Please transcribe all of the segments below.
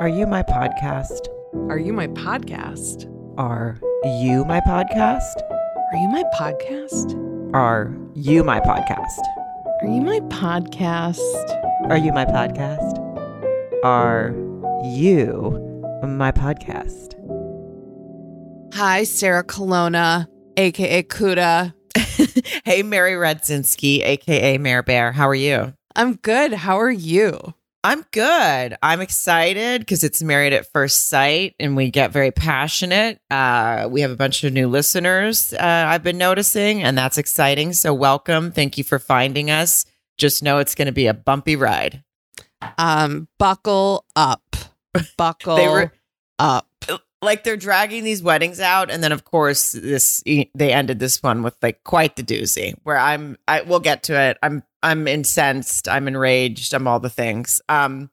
Are you my podcast? Are you my podcast? Are you my podcast? Are you my podcast? Are you my podcast? Are you my podcast? Are you my podcast? Are you my podcast? Hi, Sarah Colonna, aka Kuda. hey, Mary Radzinski, aka Mare Bear. How are you? I'm good. How are you? I'm good. I'm excited because it's Married at First Sight and we get very passionate. Uh, we have a bunch of new listeners, uh, I've been noticing, and that's exciting. So, welcome. Thank you for finding us. Just know it's going to be a bumpy ride. Um, buckle up. Buckle They were- up. Like they're dragging these weddings out, and then of course this they ended this one with like quite the doozy. Where I'm, I we'll get to it. I'm I'm incensed. I'm enraged. I'm all the things. Um,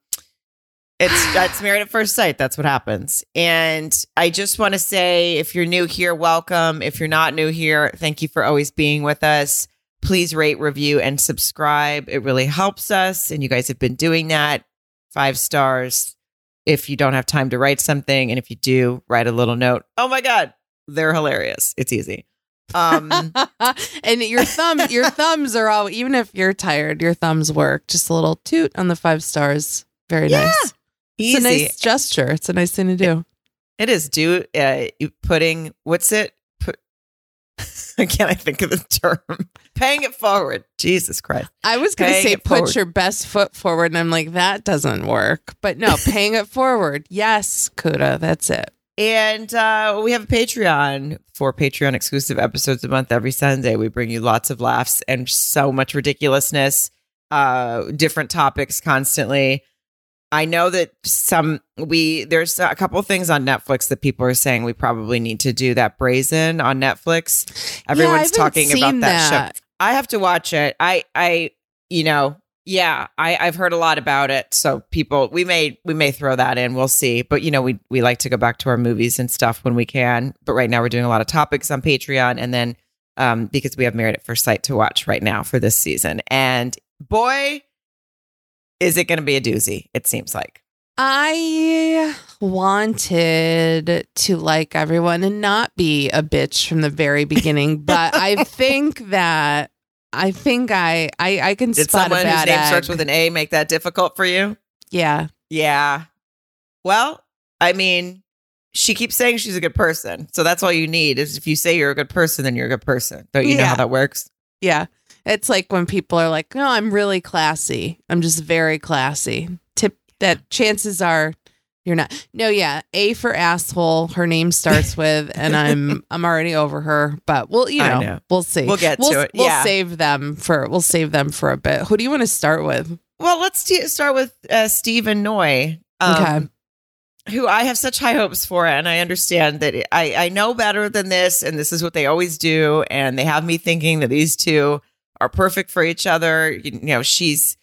it's that's married at first sight. That's what happens. And I just want to say, if you're new here, welcome. If you're not new here, thank you for always being with us. Please rate, review, and subscribe. It really helps us, and you guys have been doing that. Five stars. If you don't have time to write something, and if you do, write a little note. Oh my god, they're hilarious. It's easy. Um, and your thumb, your thumbs are all. Even if you're tired, your thumbs work. Just a little toot on the five stars. Very Yeah. nice. easy. It's a nice gesture. It's a nice thing to do. It is. Do uh, putting what's it? Put. Can't I think of the term? Paying it forward. Jesus Christ. I was going to say put forward. your best foot forward, and I'm like, that doesn't work. But no, paying it forward. Yes, Kuda, that's it. And uh, we have a Patreon for Patreon exclusive episodes a month every Sunday. We bring you lots of laughs and so much ridiculousness, uh, different topics constantly. I know that some we there's a couple things on Netflix that people are saying we probably need to do that brazen on Netflix. Everyone's haven't talking about that, that. show. I have to watch it. I I you know yeah I I've heard a lot about it. So people we may we may throw that in. We'll see. But you know we we like to go back to our movies and stuff when we can. But right now we're doing a lot of topics on Patreon and then um because we have Married at First Sight to watch right now for this season. And boy is it going to be a doozy? It seems like. I wanted to like everyone and not be a bitch from the very beginning, but I think that I think I I, I can Did spot a someone whose name egg. starts with an A make that difficult for you? yeah. Yeah. Well, I mean, she keeps saying she's a good person. So that's all you need is if you say you're a good person, then you're a good person. Don't you know how that works? Yeah. It's like when people are like, "No, I'm really classy. I'm just very classy." Tip that chances are you're not. No, yeah. A for asshole. Her name starts with, and I'm I'm already over her. But we'll you know, know. we'll see. We'll get we'll, to it. We'll Yeah. save them for we'll save them for a bit. Who do you want to start with? Well, let's t- start with uh, Stephen Noi. um, Okay. Who I have such high hopes for, and I understand that I, I know better than this, and this is what they always do, and they have me thinking that these two are perfect for each other. You, you know, she's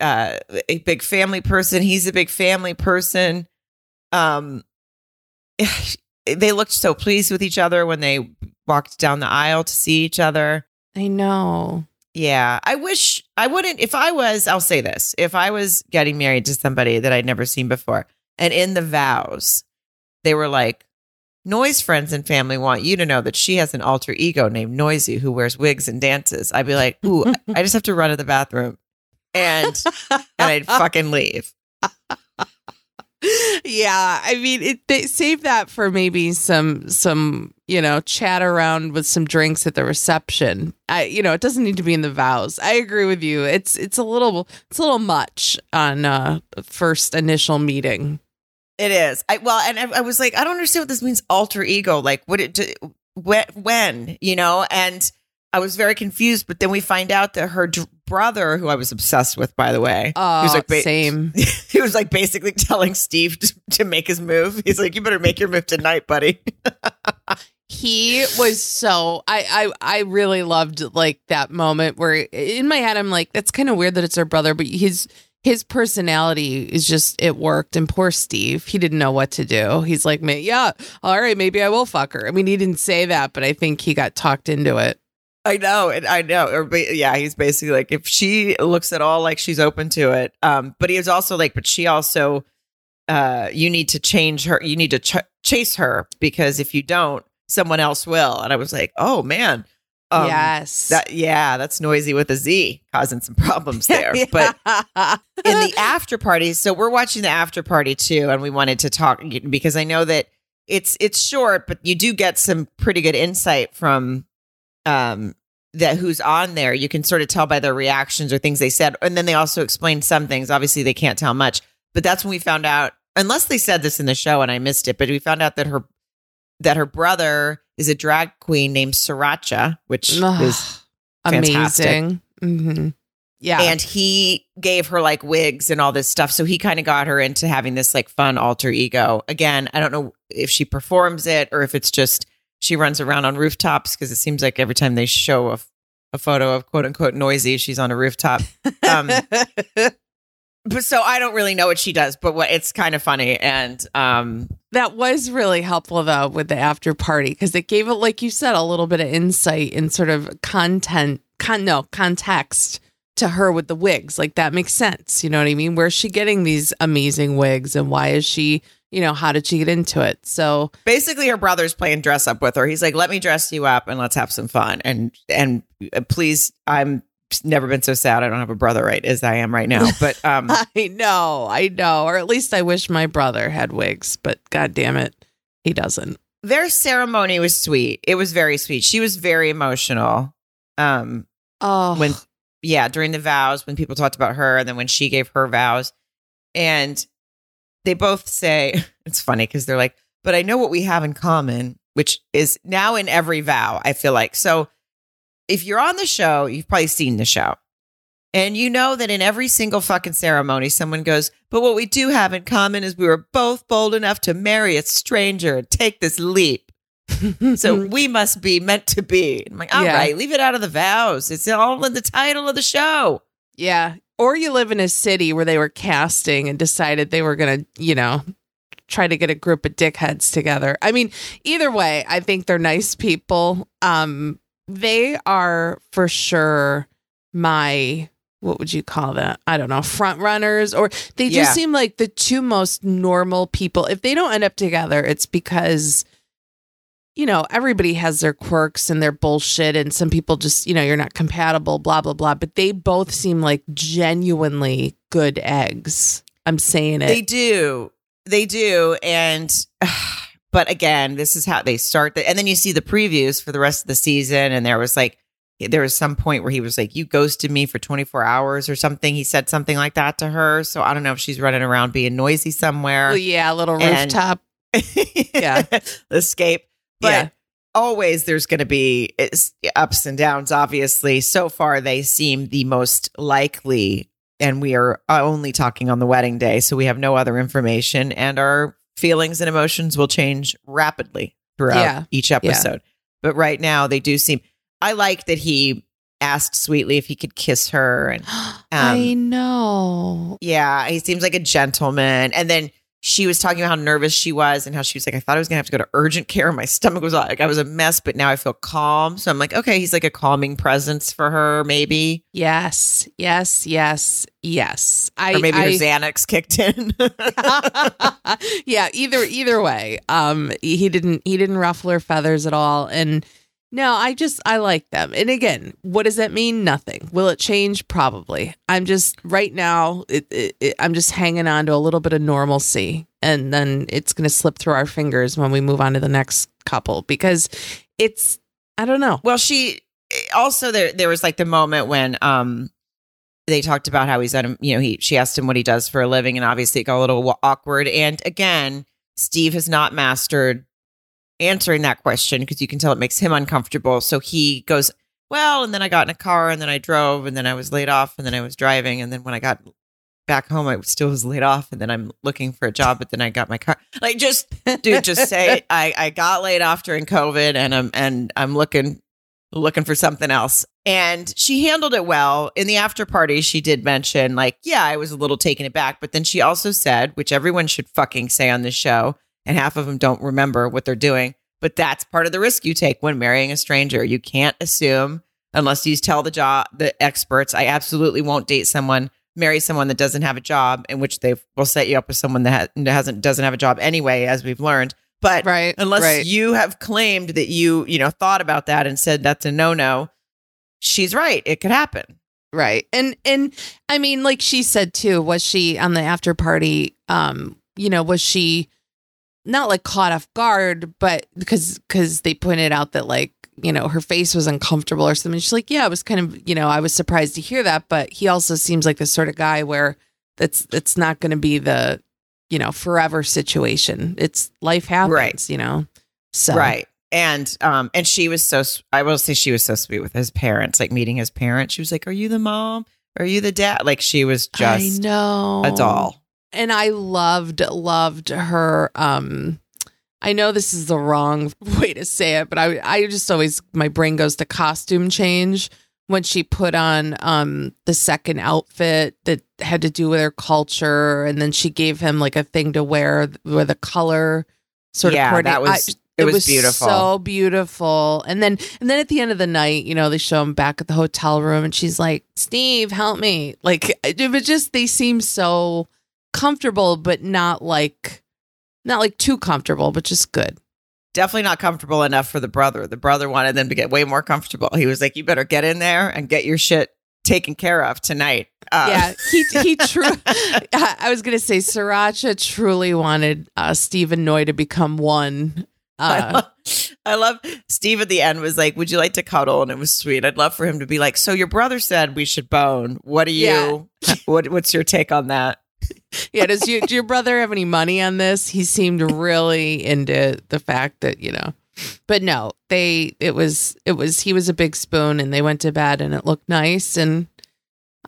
uh, a big family person, he's a big family person. Um, they looked so pleased with each other when they walked down the aisle to see each other. I know. Yeah, I wish I wouldn't. If I was, I'll say this: if I was getting married to somebody that I'd never seen before, and in the vows, they were like, "Noi's friends and family want you to know that she has an alter ego named Noisy who wears wigs and dances." I'd be like, "Ooh, I- just have to run to the bathroom," and and I'd fucking leave. Yeah, I mean, it, they save that for maybe some some you know chat around with some drinks at the reception. I you know it doesn't need to be in the vows. I agree with you. It's it's a little it's a little much on uh first initial meeting. It is. I well, and I, I was like, I don't understand what this means. Alter ego, like, what it do- when, when you know? And I was very confused. But then we find out that her brother, who I was obsessed with, by the way, he was oh, like, ba- same. he was like basically telling Steve to, to make his move. He's like, you better make your move tonight, buddy. He was so I I I really loved like that moment where in my head I'm like that's kind of weird that it's her brother, but his his personality is just it worked. And poor Steve, he didn't know what to do. He's like, "Ma- yeah, all right, maybe I will fuck her. I mean, he didn't say that, but I think he got talked into it. I know, and I know. Or, ba- yeah, he's basically like, if she looks at all like she's open to it. Um, but he was also like, but she also uh, you need to change her. You need to ch- chase her because if you don't, someone else will. And I was like, oh man. Um, yes. That yeah, that's noisy with a Z, causing some problems there. But in the after party, so we're watching the after party too, and we wanted to talk because I know that it's it's short, but you do get some pretty good insight from um that who's on there. You can sort of tell by their reactions or things they said, and then they also explain some things. Obviously, they can't tell much, but that's when we found out. Unless they said this in the show and I missed it, but we found out that her that her brother is a drag queen named Sriracha, which Ugh, is fantastic. amazing. hmm Yeah. and he gave her like wigs and all this stuff. So he kind of got her into having this like fun alter ego. Again, I don't know if she performs it or if it's just she runs around on rooftops because it seems like every time they show a, a photo of quote unquote noisy, she's on a rooftop. Um, but so I don't really know what she does, but what it's kind of funny. And um, that was really helpful though with the after party because it gave it, like you said, a little bit of insight and sort of content, con no context to her with the wigs. Like that makes sense. You know what I mean? Where's she getting these amazing wigs and why is she? You know, how did she get into it? So basically, her brother's playing dress up with her. He's like, "Let me dress you up and let's have some fun." And and uh, please, I'm never been so sad. I don't have a brother right as I am right now. But um, I know, I know, or at least I wish my brother had wigs, but god damn it, he doesn't. their ceremony was sweet. It was very sweet. She was very emotional. Um, Oh, when yeah, during the vows when people talked about her, and then when she gave her vows, and they both say it's funny because they're like, "But I know what we have in common," which is now in every vow. I feel like so. If you're on the show, you've probably seen the show. And you know that in every single fucking ceremony, someone goes, But what we do have in common is we were both bold enough to marry a stranger and take this leap. So we must be meant to be. I'm like, all right, Yeah. leave it out of the vows. It's all in the title of the show. yeah. Or you live in a city where they were casting and decided they were gonna, you know, try to get a group of dickheads together. I mean, either way, I think they're nice people. Um, they are for sure my what would you call that? I don't know, front runners, or they just Yeah. seem like the two most normal people. If they don't end up together, it's because you know, everybody has their quirks and their bullshit, and some people just, you know, you're not compatible, blah, blah, blah. But they both seem like genuinely good eggs. I'm saying it. They do. They do. And, but again, this is how they start. The, and then you see the previews for the rest of the season. And there was like, there was some point where he was like, You ghosted me for 24 hours or something. He said something like that to her. So I don't know if she's running around being noisy somewhere. Well, yeah, a little And- rooftop. Yeah. escape. But Yeah. always there's going to be ups and downs, obviously. So far, they seem the most likely. And we are only talking on the wedding day. So we have no other information. And our feelings and emotions will change rapidly throughout Yeah. each episode. But right now, they do seem. I like that he asked sweetly if he could kiss her. And I um, know. yeah, he seems like a gentleman. And then she was talking about how nervous she was and how she was like, I thought I was gonna have to go to urgent care. My stomach was like I was a mess, but now I feel calm. So I'm like, okay, he's like a calming presence for her, maybe. Yes, yes, yes, yes. I Or maybe her I, Xanax kicked in. yeah, either either way. Um he didn't he didn't ruffle her feathers at all and no, I just I like them. And again, what does that mean? Nothing. Will it change? Probably. I'm just right now it, it, it, I'm just hanging on to a little bit of normalcy and then it's going to slip through our fingers when we move on to the next couple because it's I don't know. well, she also there there was like the moment when um they talked about how he's at him, you know, he she asked him what he does for a living, and obviously it got a little awkward. And again, Steve has not mastered answering that question because you can tell it makes him uncomfortable. So he goes, Well, and then I got in a car and then I drove and then I was laid off and then I was driving. And then when I got back home, I still was laid off and then I'm looking for a job, but then I got my car. Like just dude, just say I, I got laid off during COVID and I'm and I'm looking looking for something else. And she handled it well. In the after party, she did mention, like, yeah, I was a little taken aback. But then she also said, which everyone should fucking say on this show, and half of them don't remember what they're doing, but that's part of the risk you take when marrying a stranger. You can't assume unless you tell the job the experts. I absolutely won't date someone marry someone that doesn't have a job, in which they will set you up with someone that hasn't doesn't have a job anyway, as we've learned. But Right. unless right. you have claimed that you you know thought about that and said that's a no no, she's right. It could happen. Right. And and I mean like she said too, was she on the after party um you know, was she not like caught off guard, but because cuz they pointed out that like, you know, her face was uncomfortable or something. She's like, "Yeah, I was kind of, you know, I was surprised to hear that, but he also seems like the sort of guy where that's that's not going to be the, you know, forever situation. It's life happens, Right. you know." So Right. And um and she was so I will say she was so sweet with his parents, like meeting his parents. She was like, "Are you the mom? Are you the dad?" Like she was I just know. a doll. And I loved loved her um I know this is the wrong way to say it, but I I just always my brain goes to costume change when she put on um the second outfit that had to do with her culture and then she gave him like a thing to wear with a color sort Yeah, of coordinate. that was- I- it was beautiful. so beautiful and then and then at the end of the night you know they show him back at the hotel room and she's like steve help me like it was just they seem so comfortable but not like not like too comfortable but just good Definitely not comfortable enough for the brother. The brother wanted them to get way more comfortable. He was like, "You better get in there and get your shit taken care of tonight." Uh, yeah he he true i was gonna say sriracha truly wanted uh steve and Noi to become one I, uh love, I love Steve at the end was like, "Would you like to cuddle?" And it was sweet. I'd love for him to be like, "So your brother said we should bone. What do you? what What's your take on that?" Yeah does, you, do your brother have any money on this he seemed really into the fact that you know but no they it was it was he was a big spoon and they went to bed and it looked nice and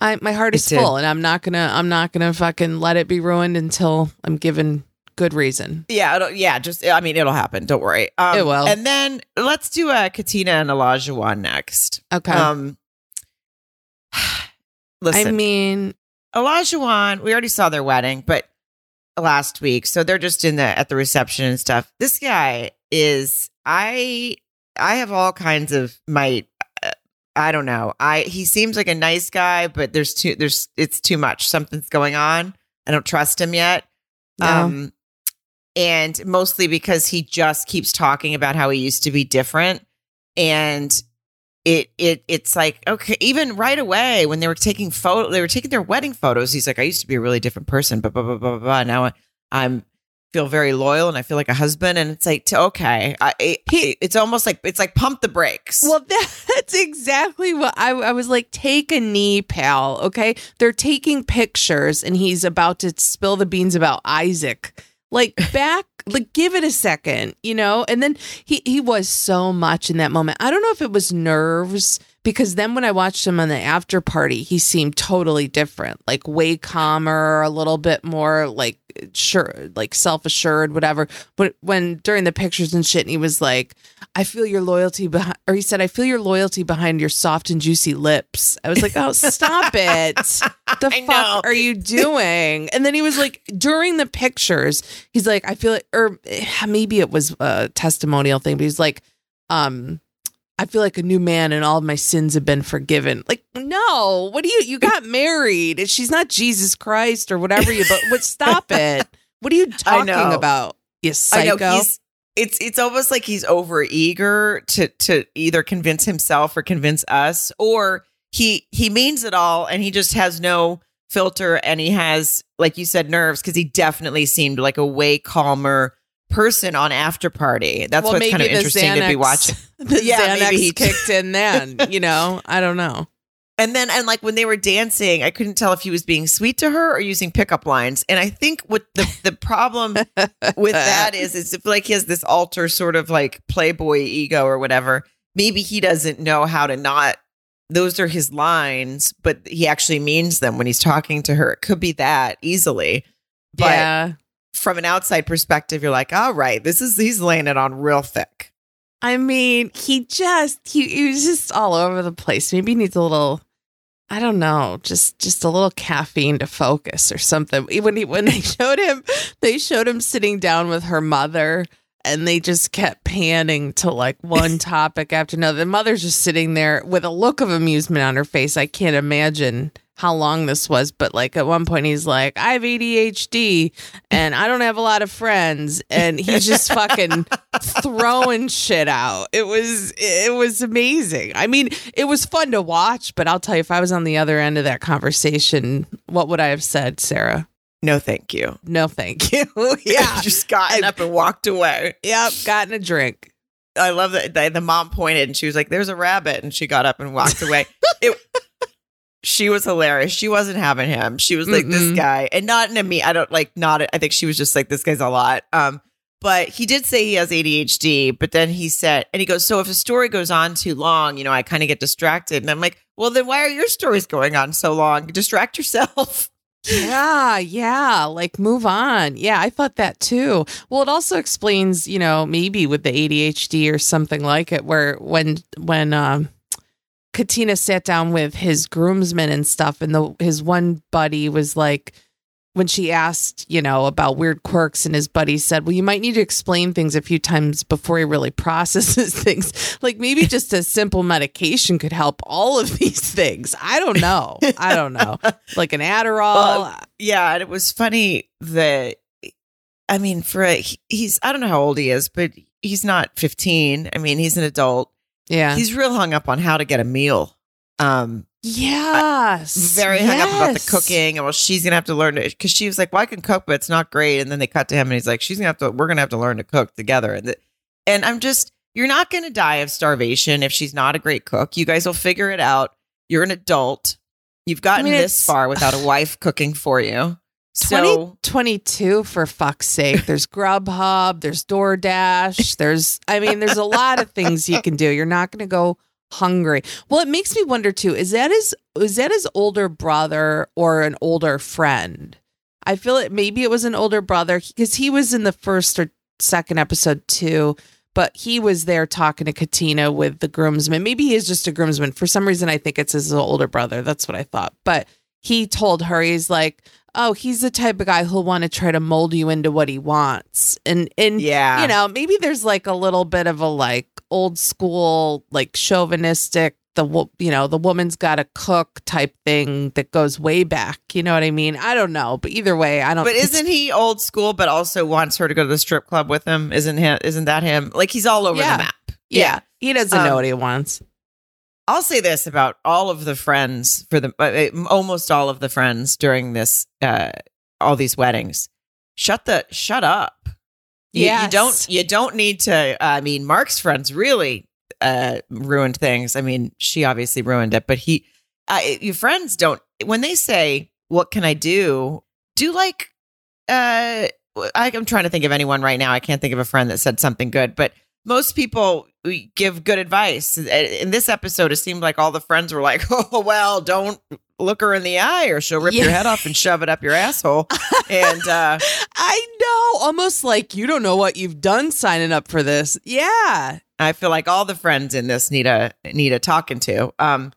i my heart is full and i'm not gonna i'm not gonna fucking let it be ruined until i'm given good reason Yeah, it'll, yeah. Just I mean, it'll happen. Don't worry. Um, It will. And then let's do a Katina and Olajuwon next. okay Um, listen, i mean Olajuwon, we already saw their wedding, but last week. So they're just in the at the reception and stuff. This guy is I I have all kinds of my uh, I don't know. I he seems like a nice guy, but there's too there's it's too much. Something's going on. I don't trust him yet. Yeah. Um and mostly because he just keeps talking about how he used to be different and it it it's like okay even right away when they were taking photo they were taking their wedding photos he's like i used to be a really different person but blah blah blah blah, blah. now I, i'm feel very loyal and i feel like a husband and it's like okay I, it, He- it's almost like it's like pump the brakes Well, that's exactly what I, I was like. Take a knee, pal. Okay. They're taking pictures and he's about to spill the beans about Isaac. Like, back, like, give it a second, you know? And then he, he was so much in that moment. I don't know if it was nerves because then when I watched him on the after party, he seemed totally different, like way calmer, a little bit more like sure, like self assured, whatever. But when during the pictures and shit, and he was like, I feel your loyalty behind, or he said, I feel your loyalty behind your soft and juicy lips. I was like, oh, stop it. The I fuck know. are you doing? And then he was like, during the pictures, he's like, I feel it, or maybe it was a testimonial thing, but he's like, um, I feel like a new man and all of my sins have been forgiven. Like, no, what do you, you got married and she's not Jesus Christ or whatever you, but what, stop it. What are you talking about? You i psycho. know he's it's it's almost like he's over eager to to either convince himself or convince us or he he means it all and he just has no filter and he has like you said nerves because he definitely seemed like a way calmer person on after party that's Well, what's kind of interesting to be watching The Yeah, Xanax maybe he- kicked in then, you know? I don't know. and then and like when they were dancing i couldn't tell if he was being sweet to her or using pickup lines and i think what the the problem with that is is if like he has this alter sort of like playboy ego or whatever maybe he doesn't know how to not those are his lines but he actually means them when he's talking to her it could be that easily but yeah. From an outside perspective you're like all right this is he's laying it on real thick I mean, he just he, he was just all over the place. Maybe he needs a little I don't know, just just a little caffeine to focus or something. When he when they showed him they showed him sitting down with her mother and they just kept panning to like one topic after another. The mother's just sitting there with a look of amusement on her face. I can't imagine how long this was, but like at one point he's like, I have ADHD and I don't have a lot of friends. And he's just fucking throwing shit out. It was, it was amazing. I mean, it was fun to watch, but I'll tell you, if I was on the other end of that conversation, what would I have said, Sarah? No, thank you. No, thank you. yeah. just gotten up and walked away. Yep. Gotten a drink. I love that the, the mom pointed and she was like, "There's a rabbit," and she got up and walked away. it, she was hilarious. She wasn't having him. She was like Mm-mm. this guy, and not in a me. I don't like not. I think she was just like this guy's a lot. Um, but he did say he has ADHD. But then he said, and he goes, "So if a story goes on too long, you know, I kind of get distracted." And I'm like, "Well, then why are your stories going on so long? Distract yourself." Yeah, yeah. Like move on. Yeah, I thought that too. Well, it also explains, you know, maybe with the ADHD or something like it, where when when um Katina sat down with his groomsmen and stuff, and the his one buddy was like when she asked, you know, about weird quirks, and his buddy said, Well, you might need to explain things a few times before he really processes things. Like maybe just a simple medication could help all of these things. I don't know. I don't know. Like an Adderall. Well, yeah, and it was funny that I mean, for a, he's I don't know how old he is, but he's not 15. I mean, he's an adult. Yeah. He's real hung up on how to get a meal. Um, Yes. very hung up about the cooking. And well, she's gonna have to learn to because she was like, "Well, I can cook, but it's not great." And then they cut to him, and he's like, "She's gonna have to. We're gonna have to learn to cook together." And the, and I'm just, you're not gonna die of starvation if she's not a great cook. You guys will figure it out. You're an adult. You've gotten mean, this far without a wife cooking for you. So 2022 for fuck's sake. There's Grubhub, there's DoorDash, there's I mean, there's a lot of things you can do. You're not going to go hungry. Well, it makes me wonder too. Is that his is that his older brother or an older friend? I feel it maybe it was an older brother because he was in the first or second episode too, but he was there talking to Katina with the groomsman. Maybe he is just a groomsman. For some reason I think it's his older brother. That's what I thought. But he told her he's like oh he's the type of guy who'll want to try to mold you into what he wants and and yeah, you know maybe there's like a little bit of a like old school like chauvinistic the you know the woman's got to cook type thing that goes way back you know what i mean i don't know but either way i don't But isn't he old school? But also wants her to go to the strip club with him? Isn't him? Isn't that him? Like he's all over Yeah. the map. yeah, he doesn't Um, know what he wants I'll say this about all of the friends for the uh, almost all of the friends during this uh all these weddings. Shut the shut up. You, you don't you don't need to I mean Mark's friends really uh ruined things. I mean, she obviously ruined it, but he uh, your friends don't when they say what can I do? Do like uh I, I'm trying to think of anyone right now. I can't think of a friend that said something good, but most people give good advice. In this episode, it seemed like all the friends were like, "Oh well, don't look her in the eye, or she'll rip your head off and shove it up your asshole." and uh, i know almost like you don't know what you've done signing up for this yeah I feel like all the friends in this need a need a talking to. Um,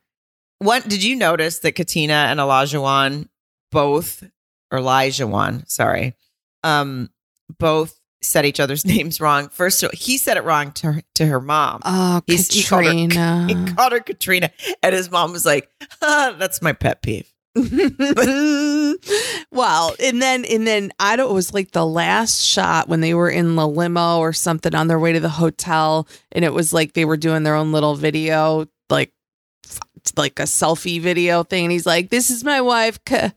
what did you notice that Katina and Elijah both or Elijah sorry, um, both said each other's names wrong. First, he said it wrong to her, to her mom. oh He's- he called her- katrina He called her Katrina, and his mom was like, ah, "That's my pet peeve." well, and then and then I don't. It was like the last shot when they were in the limo or something on their way to the hotel, and it was like they were doing their own little video, like like a selfie video thing. And he's like, "This is my wife." Ka-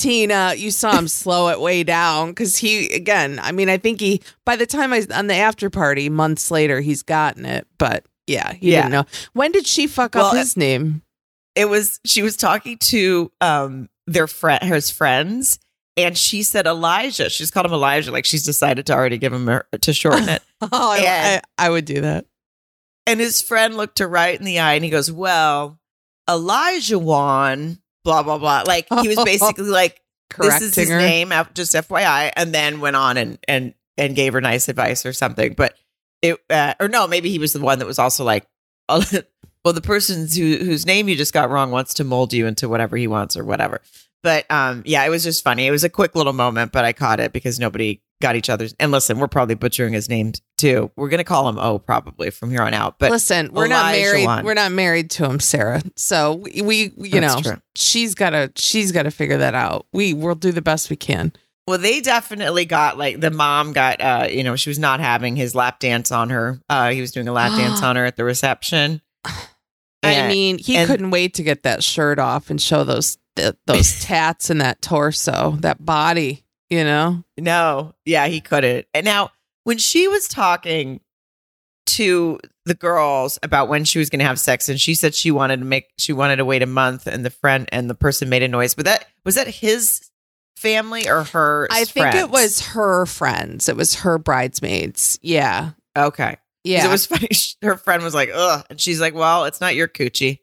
Tina, you saw him slow it way down because he, again, I mean, I think he, by the time I, on the after party months later, he's gotten it. But yeah, he Yeah. didn't know. When did she fuck Well, up his name? It was she was talking to um their friend, his friends, and she said Elijah. She's called him Elijah, like she's decided to already give him her, to shorten it. Oh, And- I, I would do that. and his friend looked her right in the eye, and he goes, "Well, Olajuwon, blah blah blah." Like he was basically like, this is his her. name, just FYI, and then went on and and and gave her nice advice or something. But it, uh, or no, maybe he was the one that was also like, well, the person who, whose name you just got wrong wants to mold you into whatever he wants or whatever. But um, yeah, it was just funny. It was a quick little moment, but I caught it because nobody got each other's. And listen, we're probably butchering his name too. We're gonna call him O probably from here on out. But Listen, we're not married. Wan. We're not married to him, Sarah. So we, we you That's know, true. she's gotta she's gotta figure that out. We we'll do the best we can. well, they definitely got like the mom got uh, you know, she was not having his lap dance on her. Uh he was doing a lap dance on her at the reception. I And- mean, he and- couldn't wait to get that shirt off and show those th- those tats and that torso, that body. You know, No, yeah, he couldn't. And now, when she was talking to the girls about when she was going to have sex, and she said she wanted to make, she wanted to wait a month, and the friend and the person made a noise. But that was that his family or her? I think it was her friends. It was her bridesmaids. Yeah, okay yeah. It was funny. Her friend was like, "Ugh," and she's like, "Well, it's not your coochie."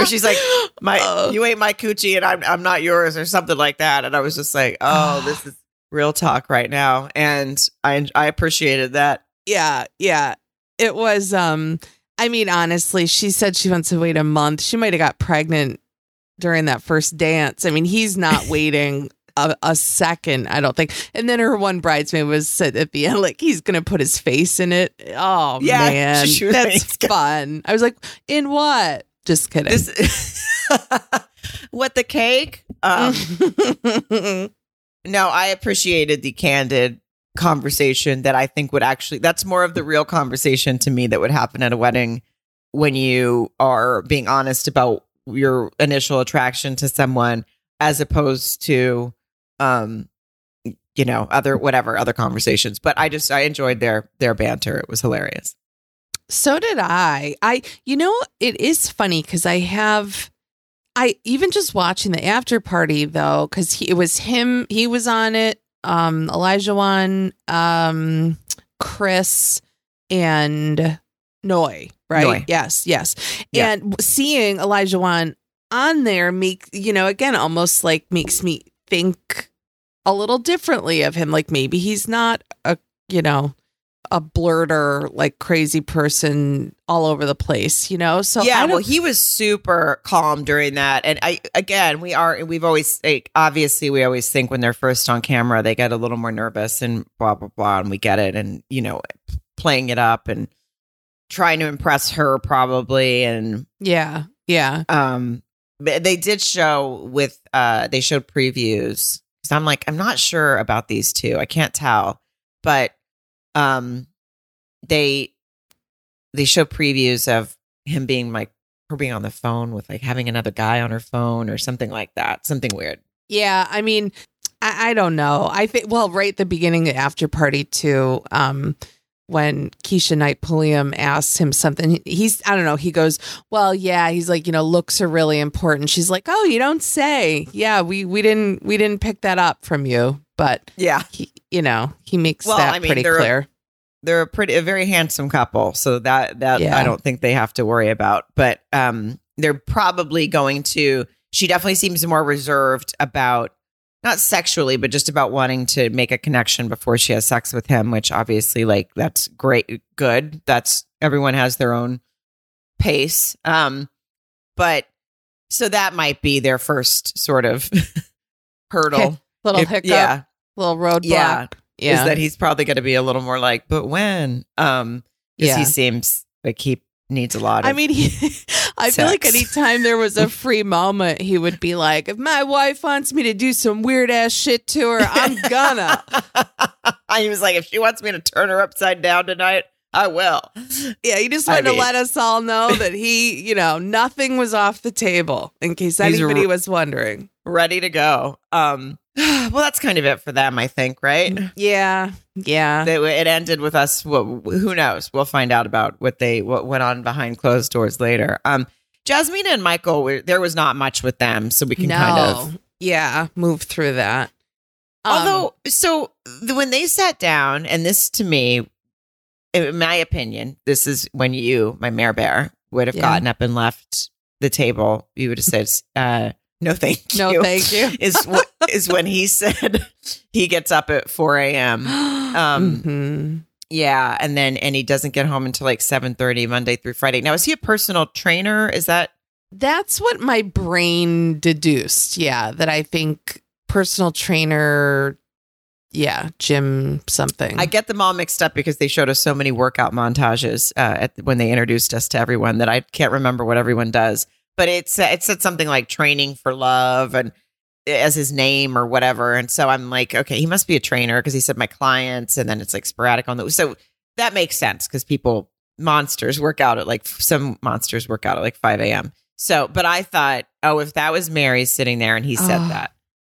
Or she's like, "My, Oh. you ain't my coochie, and I'm, I'm not yours," or something like that. And I was just like, "Oh, this is real talk right now," and I, I appreciated that. yeah, yeah. It was. Um, I mean, honestly, she said she wants to wait a month. She might have got pregnant during that first dance. I mean, he's not waiting. A, a second, I don't think. And then her one bridesmaid was said at the end, like he's gonna put his face in it. Oh Yeah, man, she was like, that's fun. I was like, in what? Just kidding. This, what the cake? Um, no, I appreciated the candid conversation that I think would actually. That's more of the real conversation to me that would happen at a wedding when you are being honest about your initial attraction to someone, as opposed to, um, you know, other whatever other conversations. But I just I enjoyed their their banter. It was hilarious. So did I. I, you know, it is funny because I have, I even just watching the after party though, because it was him, he was on it, um, Olajuwon, um, Chris, and Noi, right? Noi. Yes, yes. Yeah. And seeing Olajuwon on there make, you know, again, almost like makes me think a little differently of him. Like maybe he's not a, you know, a blurter, like crazy person all over the place, you know? So yeah, well, he was super calm during that, and I again, we are we've always like, obviously we always think when they're first on camera they get a little more nervous and blah blah blah, and we get it, and you know, playing it up and trying to impress her probably, and yeah, yeah. um, but they did show with uh they showed previews. Because I'm like I'm not sure about these two, I can't tell, but um, they they show previews of him being like her being on the phone with like having another guy on her phone or something like that. Something weird. Yeah, I mean, I, I don't know. I think well, right at the beginning of after party too, um, when Keshia Knight Pulliam asks him something, he's I don't know. He goes, "Well, yeah." He's like, you know, looks are really important. She's like, "Oh, you don't say." Yeah, we we didn't we didn't pick that up from you, but Yeah. he, you know, he makes Well, that I mean, pretty they're- clear. They're a pretty a very handsome couple. So that that Yeah. I don't think they have to worry about. But um they're probably going to she definitely seems more reserved about not sexually, but just about wanting to make a connection before she has sex with him, which obviously like that's great good. That's everyone has their own pace. Um but so that might be their first sort of hurdle. Little If- hiccup, yeah. Little roadblock. Yeah. Yeah, is that he's probably going to be a little more like, but when? Um, because Yeah. he seems like he needs a lot. Of, I mean, he, I feel like anytime there was a free moment, he would be like, "If my wife wants me to do some weird ass shit to her, I'm gonna." he was like, if she wants me to turn her upside down tonight, I will. yeah, he just I wanted to let us all know that he, you know, nothing was off the table in case anybody r- was wondering. Ready to go. Um, well, that's kind of it for them, I think, right? Yeah, yeah. They, it ended with us. Well, who knows? We'll find out about what they what went on behind closed doors later. Um, Jasmine and Michael, were, there was not much with them, so we can no, kind of yeah, move through that. Um, Although, so the, when they sat down, and this to me, in my opinion, this is when you, my mare bear, would have Yeah. gotten up and left the table. You would have said, uh, "No, thank you." no, thank you. Is wh- is when he said he gets up at four a.m. Um, Mhm. Yeah, and then and he doesn't get home until like seven thirty Monday through Friday. Now, is he a personal trainer? Is that That's what my brain deduced. Yeah, that I think personal trainer yeah, Jim something. I get them all mixed up because they showed us so many workout montages uh, at, when they introduced us to everyone that I can't remember what everyone does. But it's uh, it said something like training for love and eh, as his name or whatever. And so I'm like, okay, he must be a trainer because he said my clients, and then it's like sporadic on the. So that makes sense because people monsters work out at like some monsters work out at like 5 a.m. So, but I thought, oh, if that was Mary sitting there and he said Oh. that,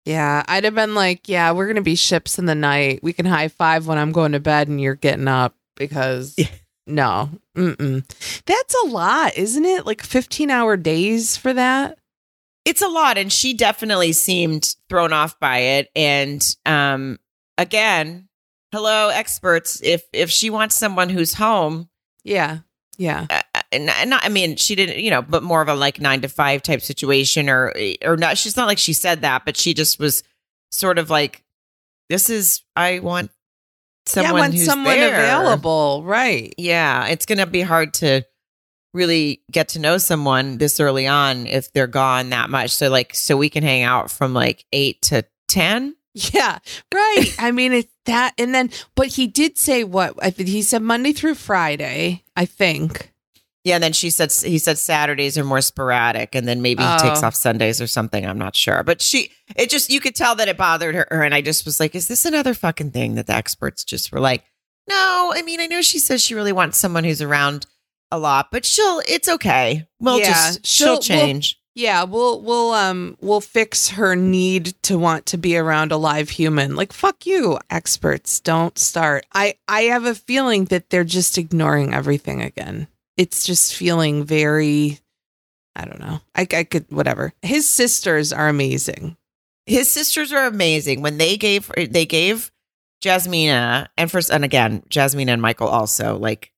yeah, I'd have been like, yeah, we're gonna be ships in the night. We can high five when I'm going to bed and you're getting up because Yeah. No, mm-mm. that's a lot, isn't it? Like 15 hour days for that. it's a lot and she definitely seemed thrown off by it and um again hello experts if if she wants someone who's home Yeah, yeah, uh, and and not i mean she didn't you know but more of a like 9 to 5 type situation or or not she's not like she said that but she just was sort of like this is i want someone yeah, when someone there. available, right? yeah it's going to be hard to really get to know someone this early on if they're gone that much so like so we can hang out from like 8 to 10 Yeah, right. I mean, it's that, and then, but he did say what I he said Monday through Friday. I think. Yeah and then she said he said saturdays are more sporadic and then maybe he takes Oh. off sundays or something i'm not sure but she it just you could tell that it bothered her and i just was like is this another fucking thing that the experts just were like no i mean i know she says she really wants someone who's around a lot but she'll it's okay we'll Yeah, just she'll- she'll we'll- change Yeah, we'll we'll um we'll fix her need to want to be around a live human. Like fuck you, experts. Don't start. I I have a feeling that they're just ignoring everything again. It's just feeling very I don't know. I I could whatever. His sisters are amazing. his sisters are amazing when they gave they gave jasmina and first and again jasmina and michael also like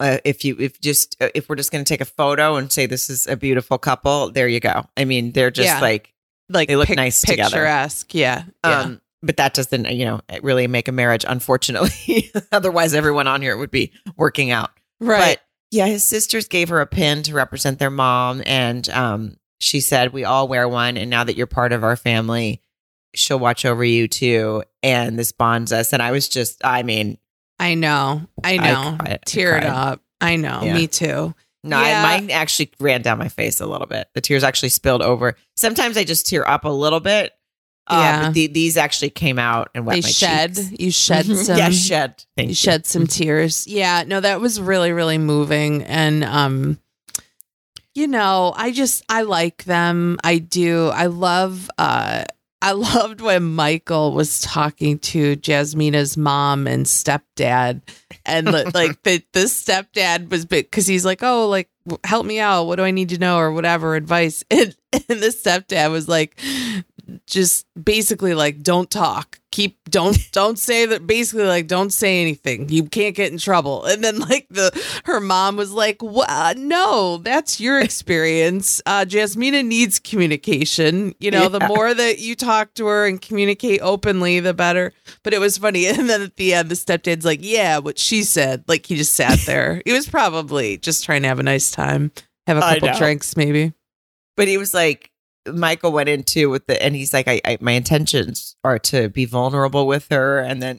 uh, if you if just uh, if we're just going to take a photo and say this is a beautiful couple there you go i mean they're just Yeah. like Like They look nice together. picturesque. Yeah. yeah. um but that doesn't you know really make a marriage unfortunately otherwise everyone on here would be working out right. but yeah, his sisters gave her a pin to represent their mom. And um, she said, We all wear one. And now that you're part of our family, she'll watch over you too. And this bonds us. And I was just, I mean, I know. I know. cried- I Teared cried. up. I know. Yeah. Me too. No, I- mine actually ran down my face a little bit. The tears actually spilled over. Sometimes I just tear up a little bit. Uh, Yeah. but the, these actually came out and wet They my shed. cheeks. You shed some. yeah, shed. Thank you you. shed some tears. Yeah, no, that was really, really moving. And um, you know, I just I like them. I do. I love uh I loved when Michael was talking to Jasmina's mom and stepdad, and li- like the the stepdad was because he's like, oh, like help me out. What do I need to know or whatever advice? And and the stepdad was like, just basically like, don't talk. Keep don't don't say that. Basically like, don't say anything. You can't get in trouble. And then like the her mom was like, "What? No, that's your experience. Uh, Jasmina needs communication. You know, the more that you talk to her and communicate openly, the better." But it was funny. And then at the end, the stepdad's like, "Yeah, what she said." Like he just sat there. he was probably just trying to have a nice time, have a couple drinks, maybe. but he was like michael went into with the and he's like I, I my intentions are to be vulnerable with her and then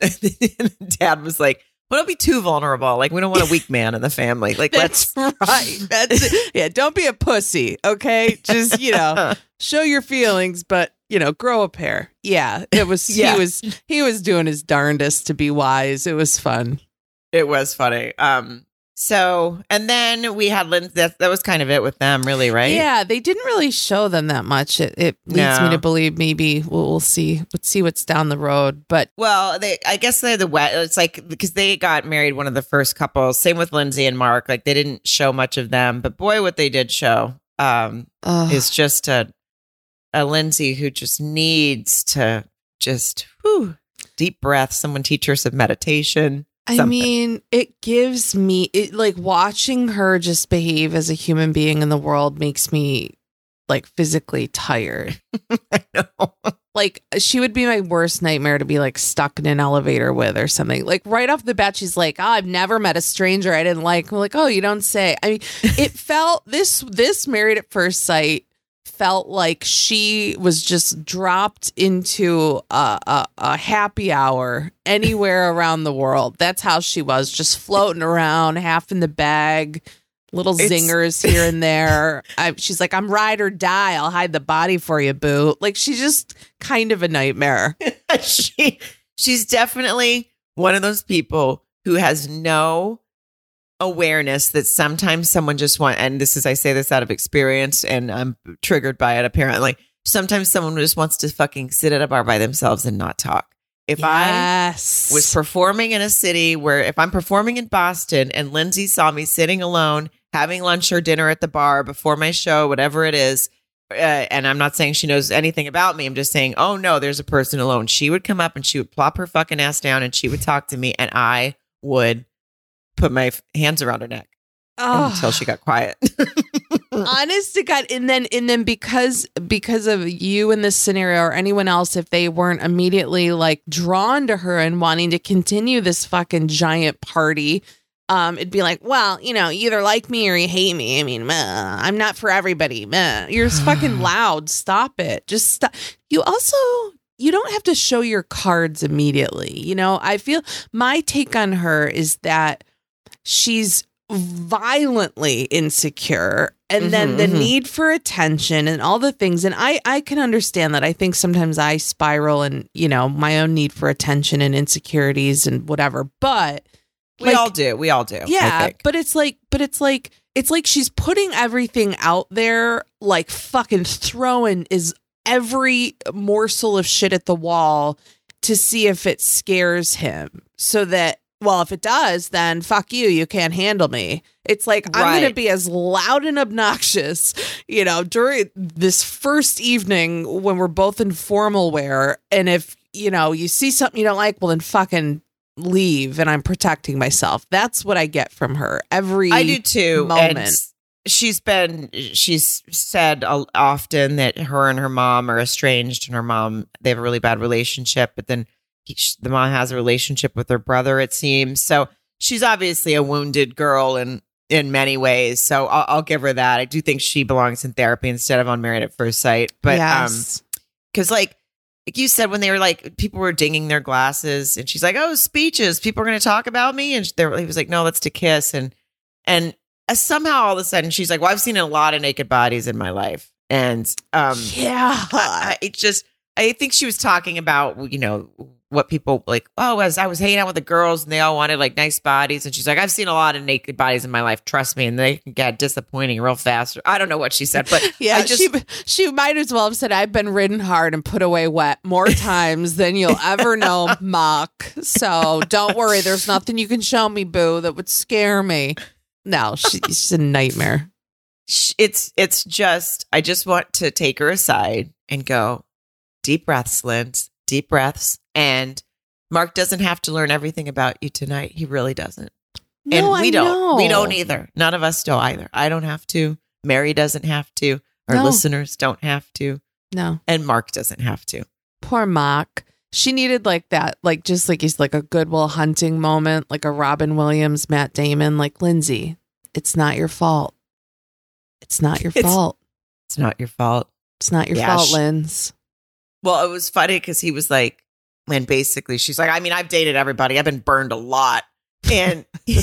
dad was like well don't be too vulnerable like we don't want a weak man in the family like let's That's right. That's it. Yeah, don't be a pussy, okay? Just, you know, show your feelings, but you know, grow a pair. Yeah, it was Yeah. he was he was doing his darndest to be wise. It was fun. it was funny um so and then we had Lynn that, that was kind of it with them really right Yeah, they didn't really show them that much. It, it leads me to believe maybe we'll, we'll see. Let's see what's down the road. But Well, they I guess they're the wet. It's like because they got married one of the first couples. Same with Lindsey and Mark. Like they didn't show much of them, but boy, what they did show um, is just a a Lindsey who just needs to just whew, deep breath. Someone teach her some meditation. I mean, it gives me it like watching her just behave as a human being in the world makes me like physically tired. I know. like she would be my worst nightmare to be like stuck in an elevator with or something. Like right off the bat, she's like, "Oh, I've never met a stranger I didn't like." I'm like, "Oh, you don't say." I mean, it felt this this married at first sight felt like she was just dropped into a, a, a happy hour anywhere around the world. That's how she was, just floating around, half in the bag, little It's- zingers here and there. I, she's like, I'm ride or die. I'll hide the body for you, boo. Like she's just kind of a nightmare. she she's definitely one of those people who has no awareness that sometimes someone just want and this is I say this out of experience and I'm triggered by it apparently. Sometimes someone just wants to fucking sit at a bar by themselves and not talk. If I was performing in a city where if I'm performing in Boston and Lindsey saw me sitting alone having lunch or dinner at the bar before my show, whatever it is, uh, and I'm not saying she knows anything about me. I'm just saying, oh no, there's a person alone. She would come up and she would plop her fucking ass down and she would talk to me, and I would put my f- hands around her neck Oh. until she got quiet. honest to god and then and then because because of you in this scenario or anyone else if they weren't immediately like drawn to her and wanting to continue this fucking giant party um it'd be like well you know you either like me or you hate me i mean meh, i'm not for everybody meh. you're fucking loud stop it just stop you also you don't have to show your cards immediately you know i feel my take on her is that she's violently insecure and then Mhm, the mhm. need for attention and all the things and i i can understand that i think sometimes i spiral and you know my own need for attention and insecurities and whatever but we Like- all do. We all do. Yeah but it's like but it's like it's like she's putting everything out there like fucking throwing is every morsel of shit at the wall to see if it scares him so that well if it does then fuck you you can't handle me it's like i'm gonna be as loud and obnoxious you know during this first evening when we're both in formal wear and if you know you see something you don't like well then fucking leave and i'm protecting myself that's what i get from her every I do too. moment. And she's been, she's said often that her and her mom are estranged, and her mom they have a really bad relationship. But then the mom has a relationship with her brother. It seems so. She's obviously a wounded girl in in many ways. So I'll, I'll give her that. I do think she belongs in therapy instead of on Married at First Sight. But um, because like like you said when they were like people were dinging their glasses and she's like oh speeches people are going to talk about me and were, he was like no that's to kiss and and uh, somehow all of a sudden she's like well i've seen a lot of naked bodies in my life and um yeah I, I, it just i think she was talking about you know what people like oh as i was hanging out with the girls and they all wanted like nice bodies and she's like i've seen a lot of naked bodies in my life trust me and they get disappointing real fast i don't know what she said but yeah, I just she she might as well have said, "I've been ridden hard and put away wet more times than you'll ever know, Mock." So don't worry, there's nothing you can show me, Boo, that would scare me. No, she, she's a nightmare. it's it's just I just want to take her aside and go deep breaths, Linz, deep breaths. And Mark doesn't have to learn everything about you tonight. He really doesn't. No, and we I don't. We don't either. None of us do either. I don't have to. Mary doesn't have to. Our No. listeners don't have to. No, And Mark doesn't have to. poor Mark. She needed like that, like just like he's like a Goodwill Hunting moment, like a Robin Williams, Matt Damon, like Lindsey. It's not your fault. It's not your It's- fault. It's not your fault. It's not your Yeah, fault, sh- Linz. Well, it was funny because he was like, and basically she's like, I mean, I've dated everybody. I've been burned a lot. And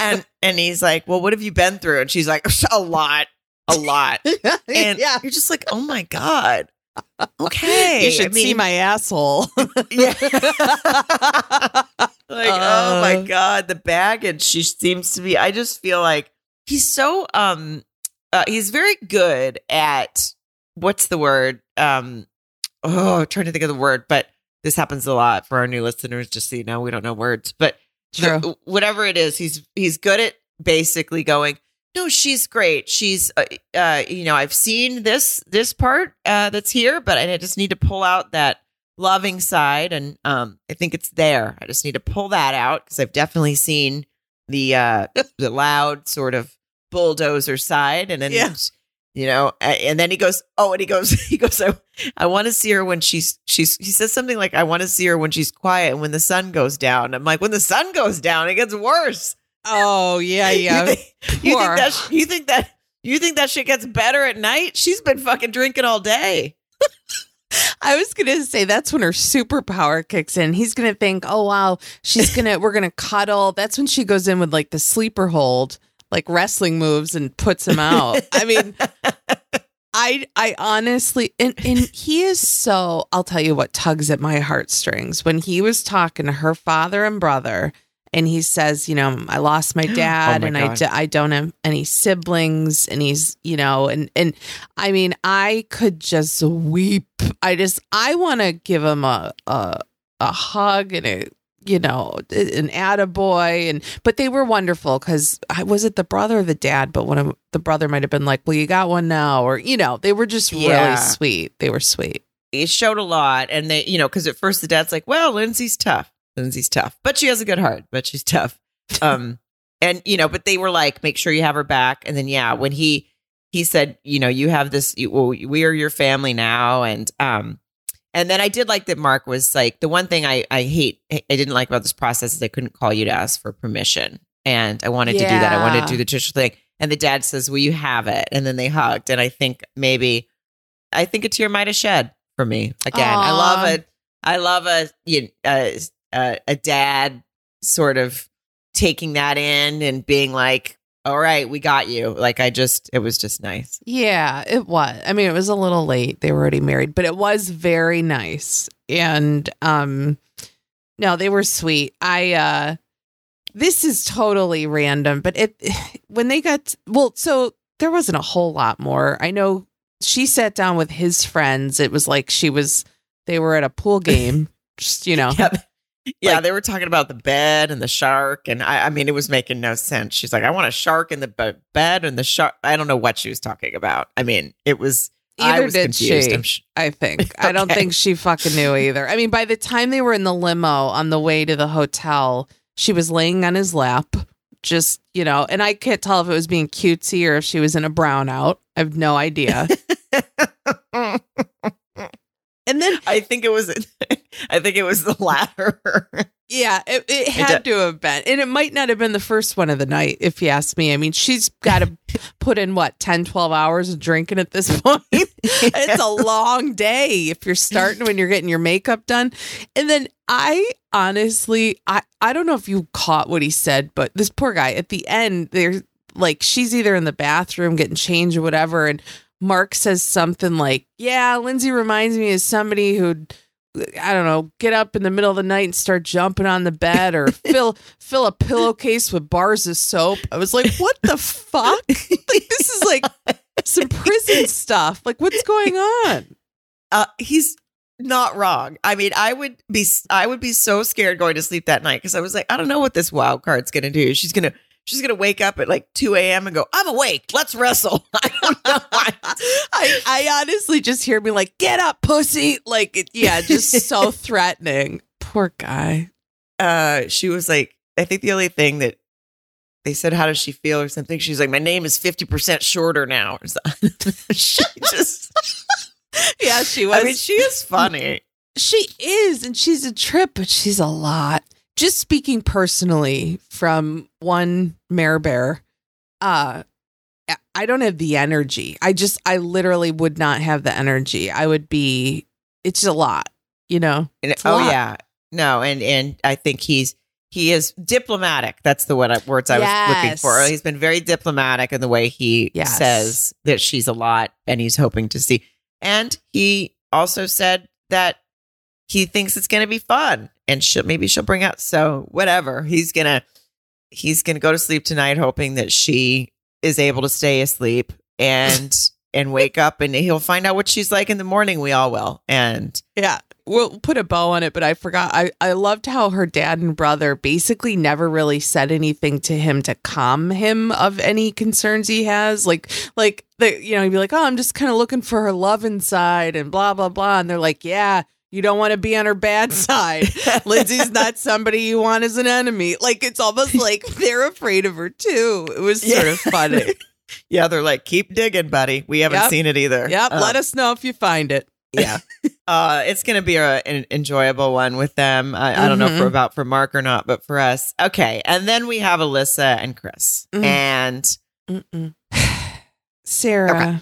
and and he's like, Well, what have you been through? And she's like, A lot. A lot. And yeah. you're just like, oh my God. Okay. You should I see my asshole. Yeah. like, oh my Uh. God, the baggage she seems to be. I just feel like he's so um uh, he's very good at what's the word? Um oh, I'm trying to think of the word, but this happens a lot for our new listeners, just so you know, we don't know words. But True. the- whatever it is, he's he's good at basically going, no, she's great. She's, uh, uh, you know, I've seen this this part uh, that's here, but I just need to pull out that loving side, and um, I think it's there. I just need to pull that out because I've definitely seen the uh, the loud sort of bulldozer side, and then Yeah. You know, and then he goes, oh, and he goes, he goes, I, I want to see her when she's she's. He says something like, I want to see her when she's quiet and when the sun goes down. I'm like, when the sun goes down, it gets worse. Oh yeah, yeah. You think, you think that you think that You think that shit gets better at night? She's been fucking drinking all day. I was gonna say that's when her superpower kicks in. He's gonna think, oh wow, she's gonna we're gonna cuddle. That's when she goes in with like the sleeper hold, like wrestling moves, and puts him out. I mean, I I honestly and and he is so. I'll tell you what tugs at my heartstrings when he was talking to her father and brother. And he says, you know, I lost my oh dad, my and I, God. d- I don't have any siblings, and he's, you know, and and I mean, I could just weep. I just, I want to give him a a a hug and a, you know, an attaboy, and but they were wonderful because I was it the brother or the dad, but one of the brother might have been like, well, you got one now, or you know, they were just Yeah. really sweet. They were sweet. It showed a lot. And they, you know, because at first the dad's like, well, Lindsey's tough. Lindsey's tough, but she has a good heart, but she's tough. Um, and, you know, but they were like, make sure you have her back. And then, yeah, when he, he said, you know, you have this, you, well, we are your family now. And, um, and then I did like that Mark was like, the one thing I, I hate, I didn't like about this process is I couldn't call you to ask for permission. And I wanted to do that. I wanted to do the traditional thing. And the dad says, well, you have it. And then they hugged. And I think maybe, I think a tear might have shed for me again. I love it. I love a you a, a a dad sort of taking that in and being like, "All right, we got you." Like I just, it was just nice. Yeah, it was. I mean, it was a little late. They were already married, but it was very nice. And um no, they were sweet. I uh this is totally random, but it when they got well, so there wasn't a whole lot more. I know she sat down with his friends. It was like she was they were at a pool game, just you know. Yeah, yeah. Like- they were talking about the bed and the shark, and I, I mean, it was making no sense. She's like, "I want a shark in the be- bed and the shark." I don't know what she was talking about. I mean, it was. I Either was did confused. she. Sh- I think. I don't think she fucking knew either. I mean, by the time they were in the limo on the way to the hotel, she was laying on his lap, just, you know, and I can't tell if it was being cutesy or if she was in a brownout. I have no idea. And then, I think it was. I think it was the latter. yeah, it, it It had to have been. And it might not have been the first one of the night, if you ask me. I mean, she's got to put in what, 10, 12 hours of drinking at this point. it's a long day if you're starting when you're getting your makeup done. And then I honestly, I, I don't know if you caught what he said, but this poor guy at the end, they're like, she's either in the bathroom getting changed or whatever. And Mark says something like, Yeah, Lindsey reminds me of somebody who'd, I don't know, get up in the middle of the night and start jumping on the bed or fill fill a pillowcase with bars of soap. I was like, what the fuck? Like this is like some prison stuff. Like what's going on? uh, he's not wrong. I mean, I would be I would be so scared going to sleep that night because I was like, I don't know what this wild card's gonna do. She's gonna she's gonna wake up at like two a.m. and go, I'm awake. Let's wrestle. I don't know. I, I honestly just hear me like, get up, pussy. Like, it- yeah, just so threatening. Poor guy. uh, she was like, I think the only thing that they said, how does she feel or something? She's like, my name is fifty percent shorter now. She just, Yeah, she was. I mean, she is funny. She is, and she's a trip, but she's a lot. Just speaking personally from one mare bear, uh, I- don't have the energy. I just, I literally would not have the energy. I would be, it's a lot, you know? It's oh yeah, no, and and I think he's he is diplomatic. That's the what I, words I was looking for. He's been very diplomatic in the way he Yes. says that she's a lot, and he's hoping to see. And he also said that he thinks it's going to be fun, and she'll, maybe she'll bring out. So whatever, he's gonna he's gonna go to sleep tonight, hoping that she is able to stay asleep and and wake up, and he'll find out what she's like in the morning. We all will, and Yeah. We'll put a bow on it, but I forgot. I, I loved how her dad and brother basically never really said anything to him to calm him of any concerns he has. Like, like the you know, he'd be like, "Oh, I'm just kind of looking for her love inside," and blah blah blah. And they're like, "Yeah, you don't want to be on her bad side. Lindsey's not somebody you want as an enemy." Like, it's almost like they're afraid of her too. It was sort Yeah. of funny. Yeah, they're like, keep digging, buddy. We haven't Yep. seen it either. yep. Uh, let us know if you find it. yeah. uh, it's going to be a, an enjoyable one with them. I, I don't know if we're about for Mark or not, but for us. Okay. And then we have Alyssa and Chris. Mhm. And Mm-mm. Sarah. Okay.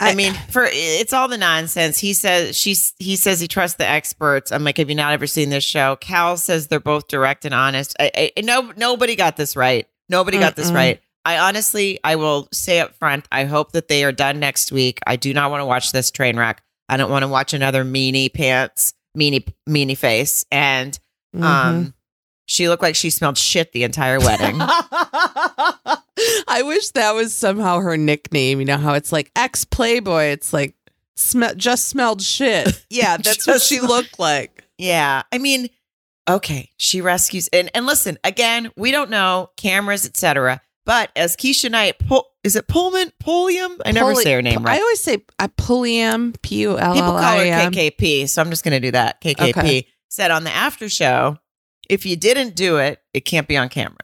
I, mean, for it's all the nonsense. He says she's he says he trusts the experts. I'm like, have you not ever seen this show? Cal says they're both direct and honest. I, I no nobody got this right. Nobody got this Mm-mm. right. I honestly, I will say up front, I hope that they are done next week. I do not want to watch this train wreck. I don't want to watch another meanie pants, meanie meanie face, and Mhm. um, she looked like she smelled shit the entire wedding. I wish that was somehow her nickname. You know how it's like ex Playboy. It's like sm- just smelled shit. Yeah, that's what she looked like. Yeah. I mean, okay, she rescues and and listen, again, we don't know cameras, etc. But as Keshia Knight, Pul- is it Pullman? Pulliam? I never Pulli- say her name right. I always say uh, Pulliam, P U L People call her KKP, so I'm just going to do that. KKP Okay. said on the after show, if you didn't do it, it can't be on camera.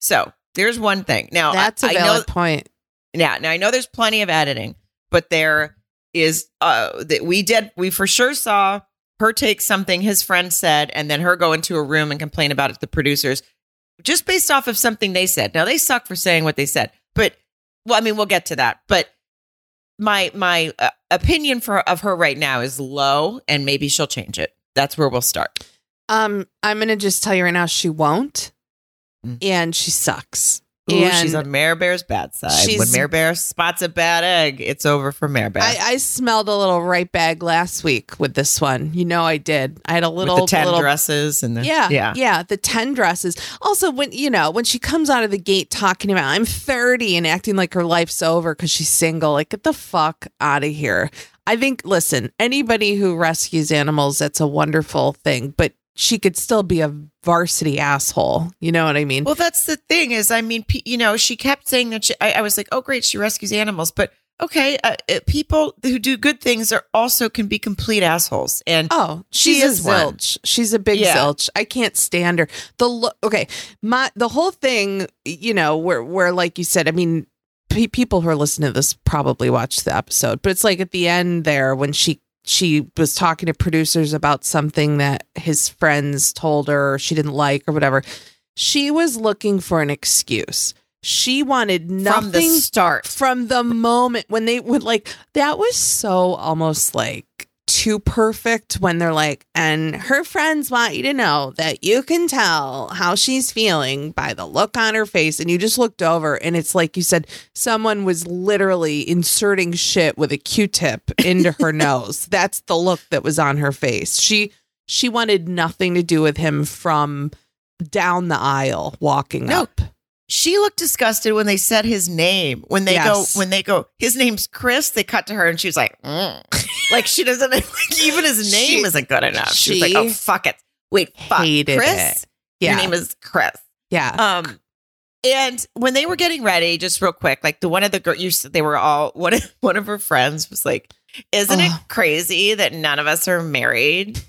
So there's one thing. Now That's I, a I know valid point. Yeah, now I know there's plenty of editing, but there is uh that we did we for sure saw her take something his friend said and then her go into a room and complain about it to the producers just based off of something they said. Now they suck for saying what they said, but well, I mean, we'll get to that. But my my uh, opinion for of her right now is low, and maybe she'll change it. That's where we'll start. Um, I'm gonna just tell you right now, she won't, Mm. and she sucks. Ooh, and she's on Mare Bear's bad side. When Mare Bear spots a bad egg, it's over for Mare Bear. I, I smelled a little right bag last week with this one. You know, I did. I had a little, with the ten little dresses and the Yeah, yeah. yeah, the ten dresses. Also, when you know when she comes out of the gate talking about I'm 30 and acting like her life's over because she's single, like get the fuck out of here. I think. Listen, anybody who rescues animals, that's a wonderful thing, but she could still be a varsity asshole. You know what I mean? Well, that's the thing is, I mean, you know, she kept saying that. She, I, I was like, oh, great, she rescues animals, but okay, uh, uh, people who do good things are also can be complete assholes, and Oh, She is zilch. She's a big Yeah. zilch. I can't stand her. The look. Okay, my the whole thing. You know, where where like you said. I mean, pe- people who are listening to this probably watched the episode, but it's like at the end there when she she was talking to producers about something that his friends told her she didn't like or whatever. She was looking for an excuse. She wanted nothing from the start, from the moment when they would like that was so almost like too perfect when they're like and her friends want you to know that you can tell how she's feeling by the look on her face. And you just looked over and it's like you said someone was literally inserting shit with a q-tip into her nose. That's the look that was on her face. She she wanted nothing to do with him from down the aisle walking No. up she looked disgusted when they said his name. When they Yes. go, when they go, his name's Chris. They cut to her, and she was like, mm. like she doesn't like, even his name She- isn't good enough. She, was like, oh fuck it, wait, fuck, Chris. it. yeah Your name is Chris. yeah Um, and when they were getting ready, just real quick, like the one of the girls, you they were all one. Of, one of her friends was like, "Isn't it crazy that none of us are married?"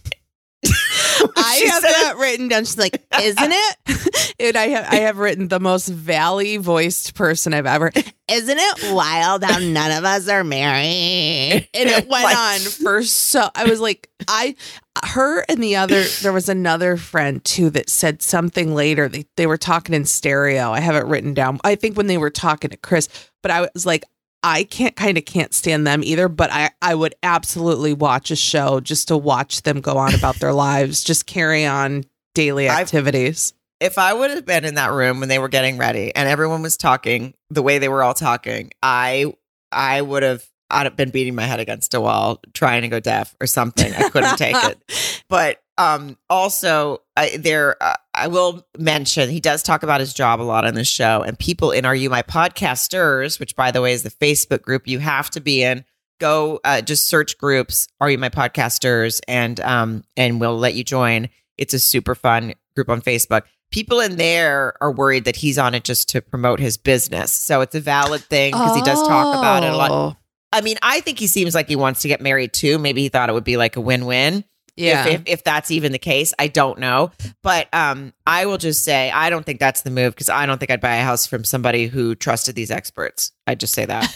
I She have that written down. She's like, "Isn't it?" and I have I have written the most valley voiced person I've ever. Isn't it wild how none of us are married? And it went Like- on for so. I was like, I, her and the other. There was another friend too that said something later. They they were talking in stereo. I have it written down. I think when they were talking to Chris, but I was like. I can't kind of can't stand them either, but I, I would absolutely watch a show just to watch them go on about their lives, just carry on daily I've- activities. if I would have been in that room when they were getting ready and everyone was talking the way they were all talking, I I would have I'd have been beating my head against a wall trying to go deaf or something. I couldn't take it. But um also I there uh, I will mention he does talk about his job a lot on this show and people in Are You My Podcasters, which by the way is the Facebook group you have to be in. Go uh, just search groups Are You My Podcasters and um and we'll let you join. It's a super fun group on Facebook people in there are worried that he's on it just to promote his business. So it's a valid thing because he does talk about it a lot. Oh, I mean, I think he seems like he wants to get married too. Maybe he thought it would be like a win-win. Yeah. If, if, if that's even the case, I don't know. But um, I will just say I don't think that's the move because I don't think I'd buy a house from somebody who trusted these experts. I'd just say that.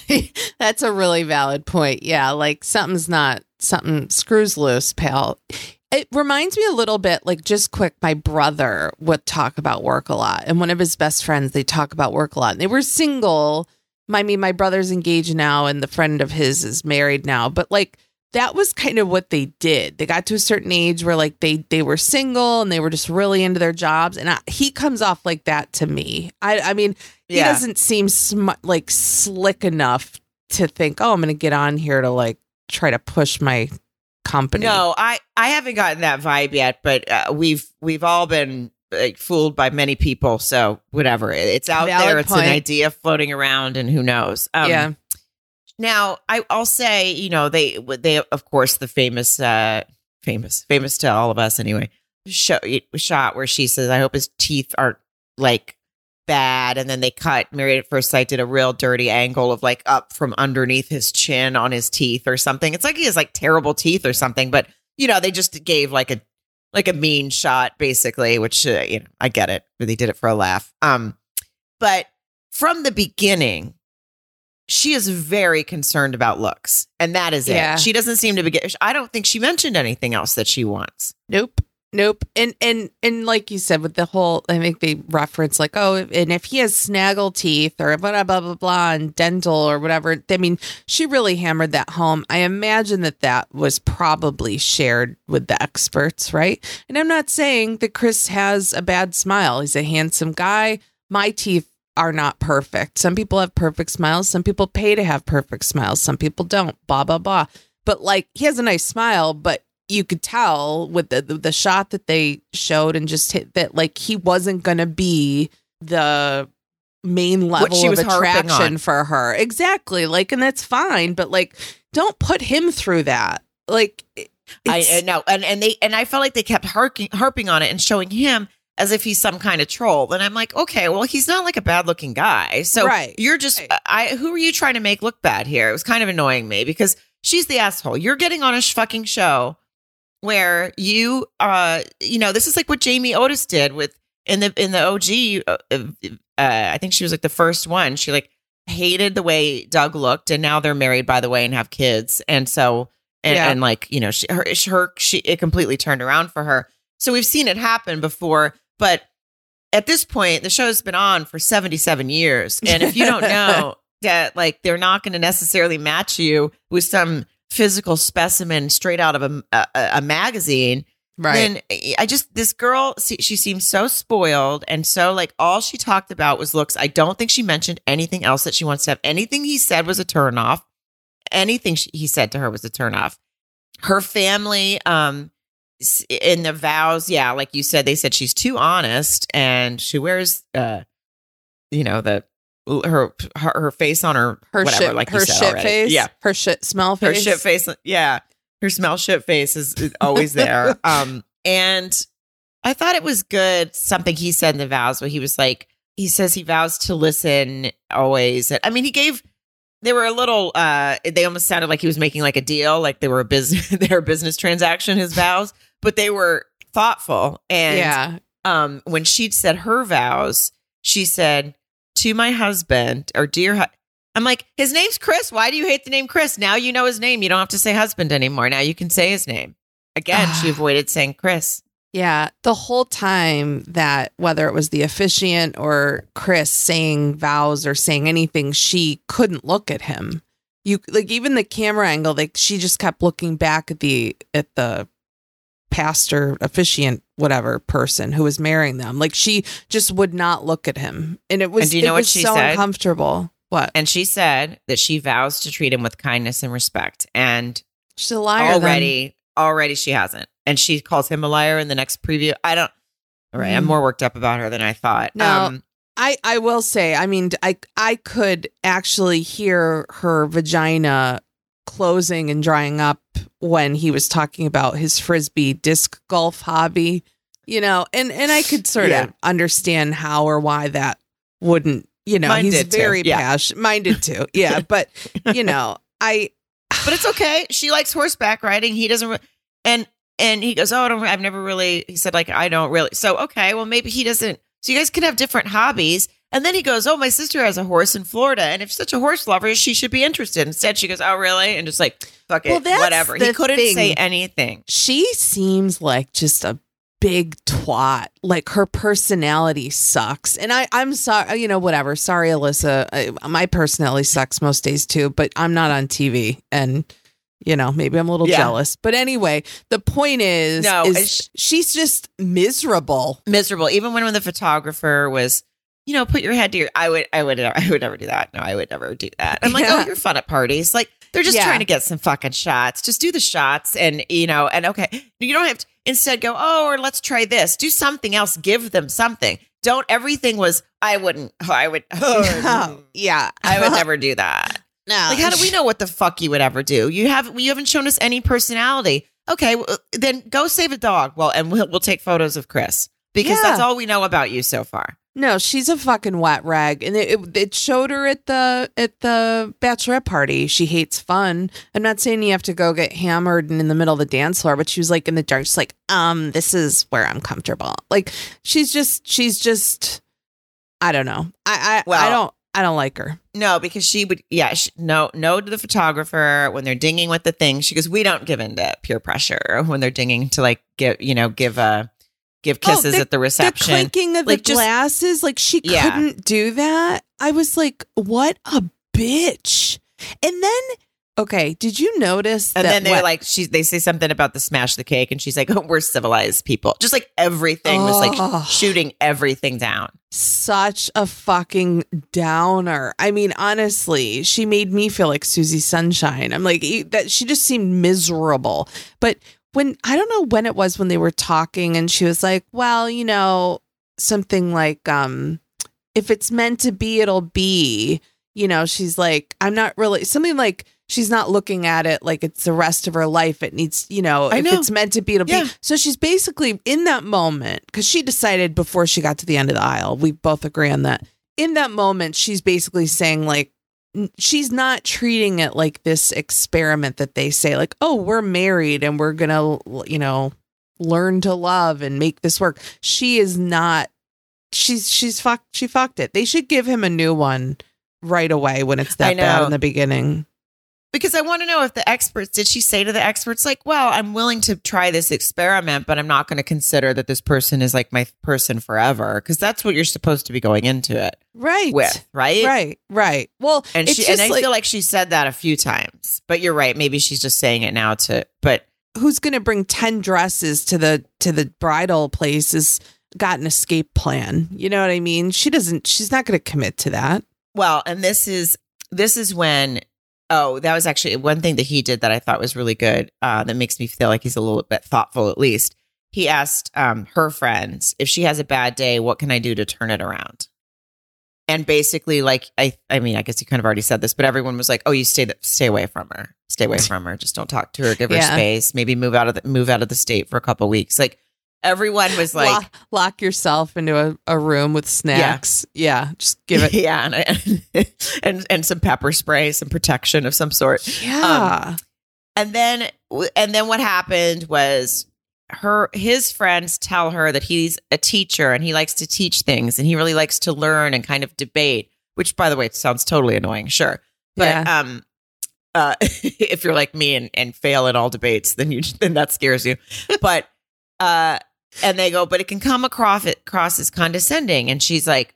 That's a really valid point. Yeah, like something's not something screws loose, pal. It reminds me a little bit like just quick my brother would talk about work a lot and one of his best friends they talk about work a lot. And they were single I mean, my brother's engaged now, and the friend of his is married now. But like that was kind of what they did. They got to a certain age where like they they were single and they were just really into their jobs. And I, he comes off like that to me. I I mean, he Yeah. doesn't seem sm- like slick enough to think, oh, I'm going to get on here to like try to push my company. No, I I haven't gotten that vibe yet, but uh, we've we've all been like, fooled by many people. So whatever, it's out Valid there. It's an idea floating around, and who knows? Um, yeah, Now, I, I'll say, you know, they they of course the famous, uh famous, famous to all of us anyway. Show, shot where she says, "I hope his teeth aren't like bad," and then they cut. Married at First Sight did a real dirty angle of like up from underneath his chin on his teeth or something. It's like he has like terrible teeth or something, but you know, they just gave like a like a mean shot basically, which uh, you know, I get it, but they did it for a laugh. Um, but from the beginning, she is very concerned about looks, and that is Yeah. it. She doesn't seem to be. I don't think she mentioned anything else that she wants. nope. Nope. And and and like you said, with the whole I think they reference like, oh, and if he has snaggle teeth or blah blah blah blah and dental or whatever. I mean, she really hammered that home. I imagine that that was probably shared with the experts, right? And I'm not saying that Chris has a bad smile. He's a handsome guy. My teeth are not perfect. Some people have perfect smiles. Some people pay to have perfect smiles. Some people don't. Blah blah blah. But like he has a nice smile, but you could tell with the, the the shot that they showed and just hit that like he wasn't gonna be the main level she of was attraction for her. Exactly. Like, and that's fine, but like, don't put him through that. Like, it- I it's- uh, and and they and I felt like they kept harking, harping on it and showing him as if he's some kind of troll. And I'm like, okay, well, he's not like a bad looking guy. So Right, you're just, right. I who are you trying to make look bad here? It was kind of annoying me because she's the asshole. You're getting on a sh- fucking show where you, uh, you know, this is like what Jamie Otis did with in the in the OG. Uh, uh, I think she was like the first one. She like hated the way Doug looked, and now they're married, by the way, and have kids. And so, and, Yeah. and like you know, she her, her she it completely turned around for her. So we've seen it happen before, but at this point, the show's been on for seventy seven years, and if you don't know that, like, they're not going to necessarily match you with some physical specimen straight out of a a, a magazine right. then I just this girl she, seems so spoiled and so like all she talked about was looks. I don't think she mentioned anything else that she wants to have. Anything he said was a turnoff. Anything she, he said to her was a turnoff. Her family, um, in the vows, yeah, like you said, they said she's too honest and she wears, uh, you know, the her her, her face on her her whatever, shit, like her shit already. face, yeah, her shit smell face, her shit face yeah. Her smell shit face is, is always there. Um and i thought it was good something he said in the vows where he was like he says he vows to listen always. I mean he gave they were a little uh they almost sounded like he was making like a deal like they were a business their business transaction his vows but they were thoughtful. And Yeah, um when she said her vows she said to my husband or dear hu-, i'm like his name's chris. Why do you hate the name chris? Now you know his name. You don't have to say husband anymore. Now you can say his name. Again she avoided saying chris. Yeah. The whole time that whether it was the officiant or Chris saying vows or saying anything, she couldn't look at him. You like even the camera angle, like she just kept looking back at the at the pastor officiant whatever person who was marrying them like she just would not look at him and it was And do you know what she so said? uncomfortable what and she said that she vows to treat him with kindness and respect and she's a liar then. already already she hasn't and she calls him a liar in the next preview i don't all right i'm Mm. more worked up about her than i thought No. um I, I will say, I mean, I I could actually hear her vagina closing and drying up when he was talking about his frisbee disc golf hobby, you know, and and I could sort Yeah. of understand how or why that wouldn't, you know, Mine he's very yeah. passionate, minded too, yeah, but you know, I but it's okay. She likes horseback riding. He doesn't, re- and and he goes, oh, I don't. I've never really. He said like I don't really. So okay, well maybe he doesn't. So you guys can have different hobbies. And then he goes, oh, my sister has a horse in Florida, and if such a horse lover, she should be interested. Instead, she goes, oh, really? And just like fuck it, Well, whatever. He couldn't thing. say anything. she seems like just a big twat. Like her personality sucks. And I, I'm sorry, you know, whatever. Sorry, Alyssa. I, my personality sucks most days too, but I'm not on TV. And, you know, maybe I'm a little Yeah. jealous. But anyway, the point is, No, is she's just miserable. miserable. Even when when the photographer was, you know, put your head to your. I would, I would, I would never do that. No, I would never do that. I'm like, oh, Yeah. oh, you're fun at parties. Like they're just Yeah. trying to get some fucking shots. Just do the shots, and you know, and okay, you don't have to. Instead, go, oh, or let's try this. Do something else. Give them something. Don't. Everything was. I wouldn't. Oh, I would. Oh, yeah. I would never do that. no. Like, how do we know what the fuck you would ever do? You have you haven't shown us any personality. Okay, well, then go save a dog. Well, and we'll we'll take photos of Chris because Yeah. that's all we know about you so far. No, she's a fucking wet rag, and it, it it showed her at the at the bachelorette party. She hates fun. I'm not saying you have to go get hammered and in the middle of the dance floor, but she was like in the dark, she's like, um, this is where I'm comfortable. Like she's just she's just, I don't know. I I, well, I don't I don't like her. No, because she would. Yeah, she, no, no to the photographer when they're dinging with the thing. She goes, we don't give into peer pressure when they're dinging to like give you know give a give Oh, kisses the- at the reception. The clinking of Like, the just- glasses, like she Yeah. couldn't do that. I was like, what a bitch. And then, okay, did you notice and then they're what- like, she they say something about the smash the cake, and she's like, oh, we're civilized people. Just like everything was like shooting everything down. such a fucking downer. I mean, honestly, she made me feel like Susie Sunshine. I'm like that. She just seemed miserable. But when I don't know when it was when they were talking, and she was like, "Well, you know, something like, um, if it's meant to be, it'll be." You know, she's like, "I'm not really something like." She's not looking at it like it's the rest of her life. It needs, you know, I if know. it's meant to be, it'll Yeah. be. So she's basically in that moment because she decided before she got to the end of the aisle. We both agree on that. In that moment, she's basically saying like she's not treating it like this experiment that they say like, oh, we're married and we're gonna, you know, learn to love and make this work. She is not. She's she's fucked. She fucked it. They should give him a new one right away when it's that bad in the beginning. Because I want to know if the experts did she say to the experts like, "Well, I'm willing to try this experiment, but I'm not going to consider that this person is like my person forever." Because that's what you're supposed to be going into it Right. with, right? Right. Right. Well, And she and I like, feel like she said that a few times. But you're right. Maybe she's just saying it now to. But who's going to bring 10 dresses to the to the bridal place is got an escape plan you know what i mean she doesn't she's not going to commit to that well, and this is this is when. Oh, that was actually one thing that he did that I thought was really good. Uh, that makes me feel like he's a little bit thoughtful, at least. He asked um, her friends if she has a bad day, what can I do to turn it around? And basically, like I, I mean, I guess you kind of already said this, but everyone was like, "Oh, you stay, stay away from her, stay away from her. Just don't talk to her, give her Yeah. space. Maybe move out of the move out of the state for a couple weeks." Like everyone was like, lock, lock yourself into a, a room with snacks yeah, just give it yeah, and, and and some pepper spray, some protection of some sort. yeah And then and then what happened was her his friends tell her that he's a teacher and he likes to teach things and he really likes to learn and kind of debate, which by the way sounds totally annoying, sure. But Yeah. um uh if you're like me and, and fail in all debates, then you then that scares you. But uh and they go, but it can come across across as condescending. And she's like,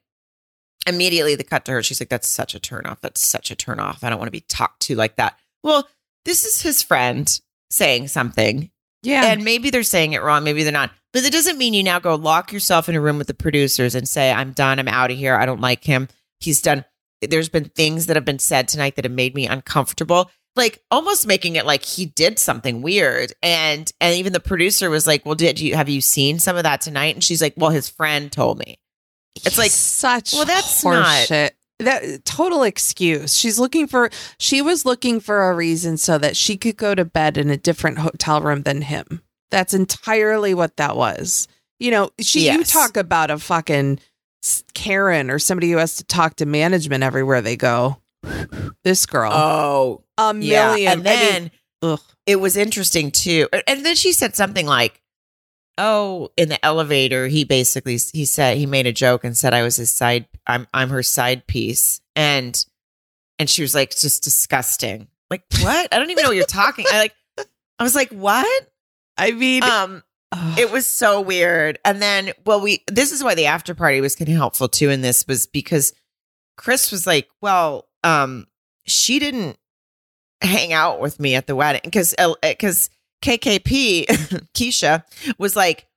immediately the cut to her. She's like, that's such a turnoff. That's such a turnoff. I don't want to be talked to like that. Well, this is his friend saying something. yeah And maybe they're saying it wrong, maybe they're not. But that doesn't mean you now go lock yourself in a room with the producers and say, I'm done, I'm out of here, I don't like him. He's done. There's been things that have been said tonight that have made me uncomfortable. Like almost making it like he did something weird. And and even the producer was like, Well, did you have you seen some of that tonight? And she's like, Well, his friend told me. It's like, such well, that's not-. That total excuse. She's looking for. She was looking for a reason so that she could go to bed in a different hotel room than him. That's entirely what that was. You know, she. You talk about a fucking Karen or somebody who has to talk to management everywhere they go. This girl, Oh, a yeah. million. And then I mean, it was interesting too. And then she said something like, "Oh, in the elevator, he basically he said he made a joke and said I was his side. I'm I'm her side piece." And and she was like, just disgusting." Like what? I don't even know what you're talking. I like. I was like, "What?" I mean, Um. It was so weird. And then, well, we this is why the after party was kind of helpful too in this was because Chris was like, well, um, she didn't hang out with me at the wedding because because KKP Keshia was like,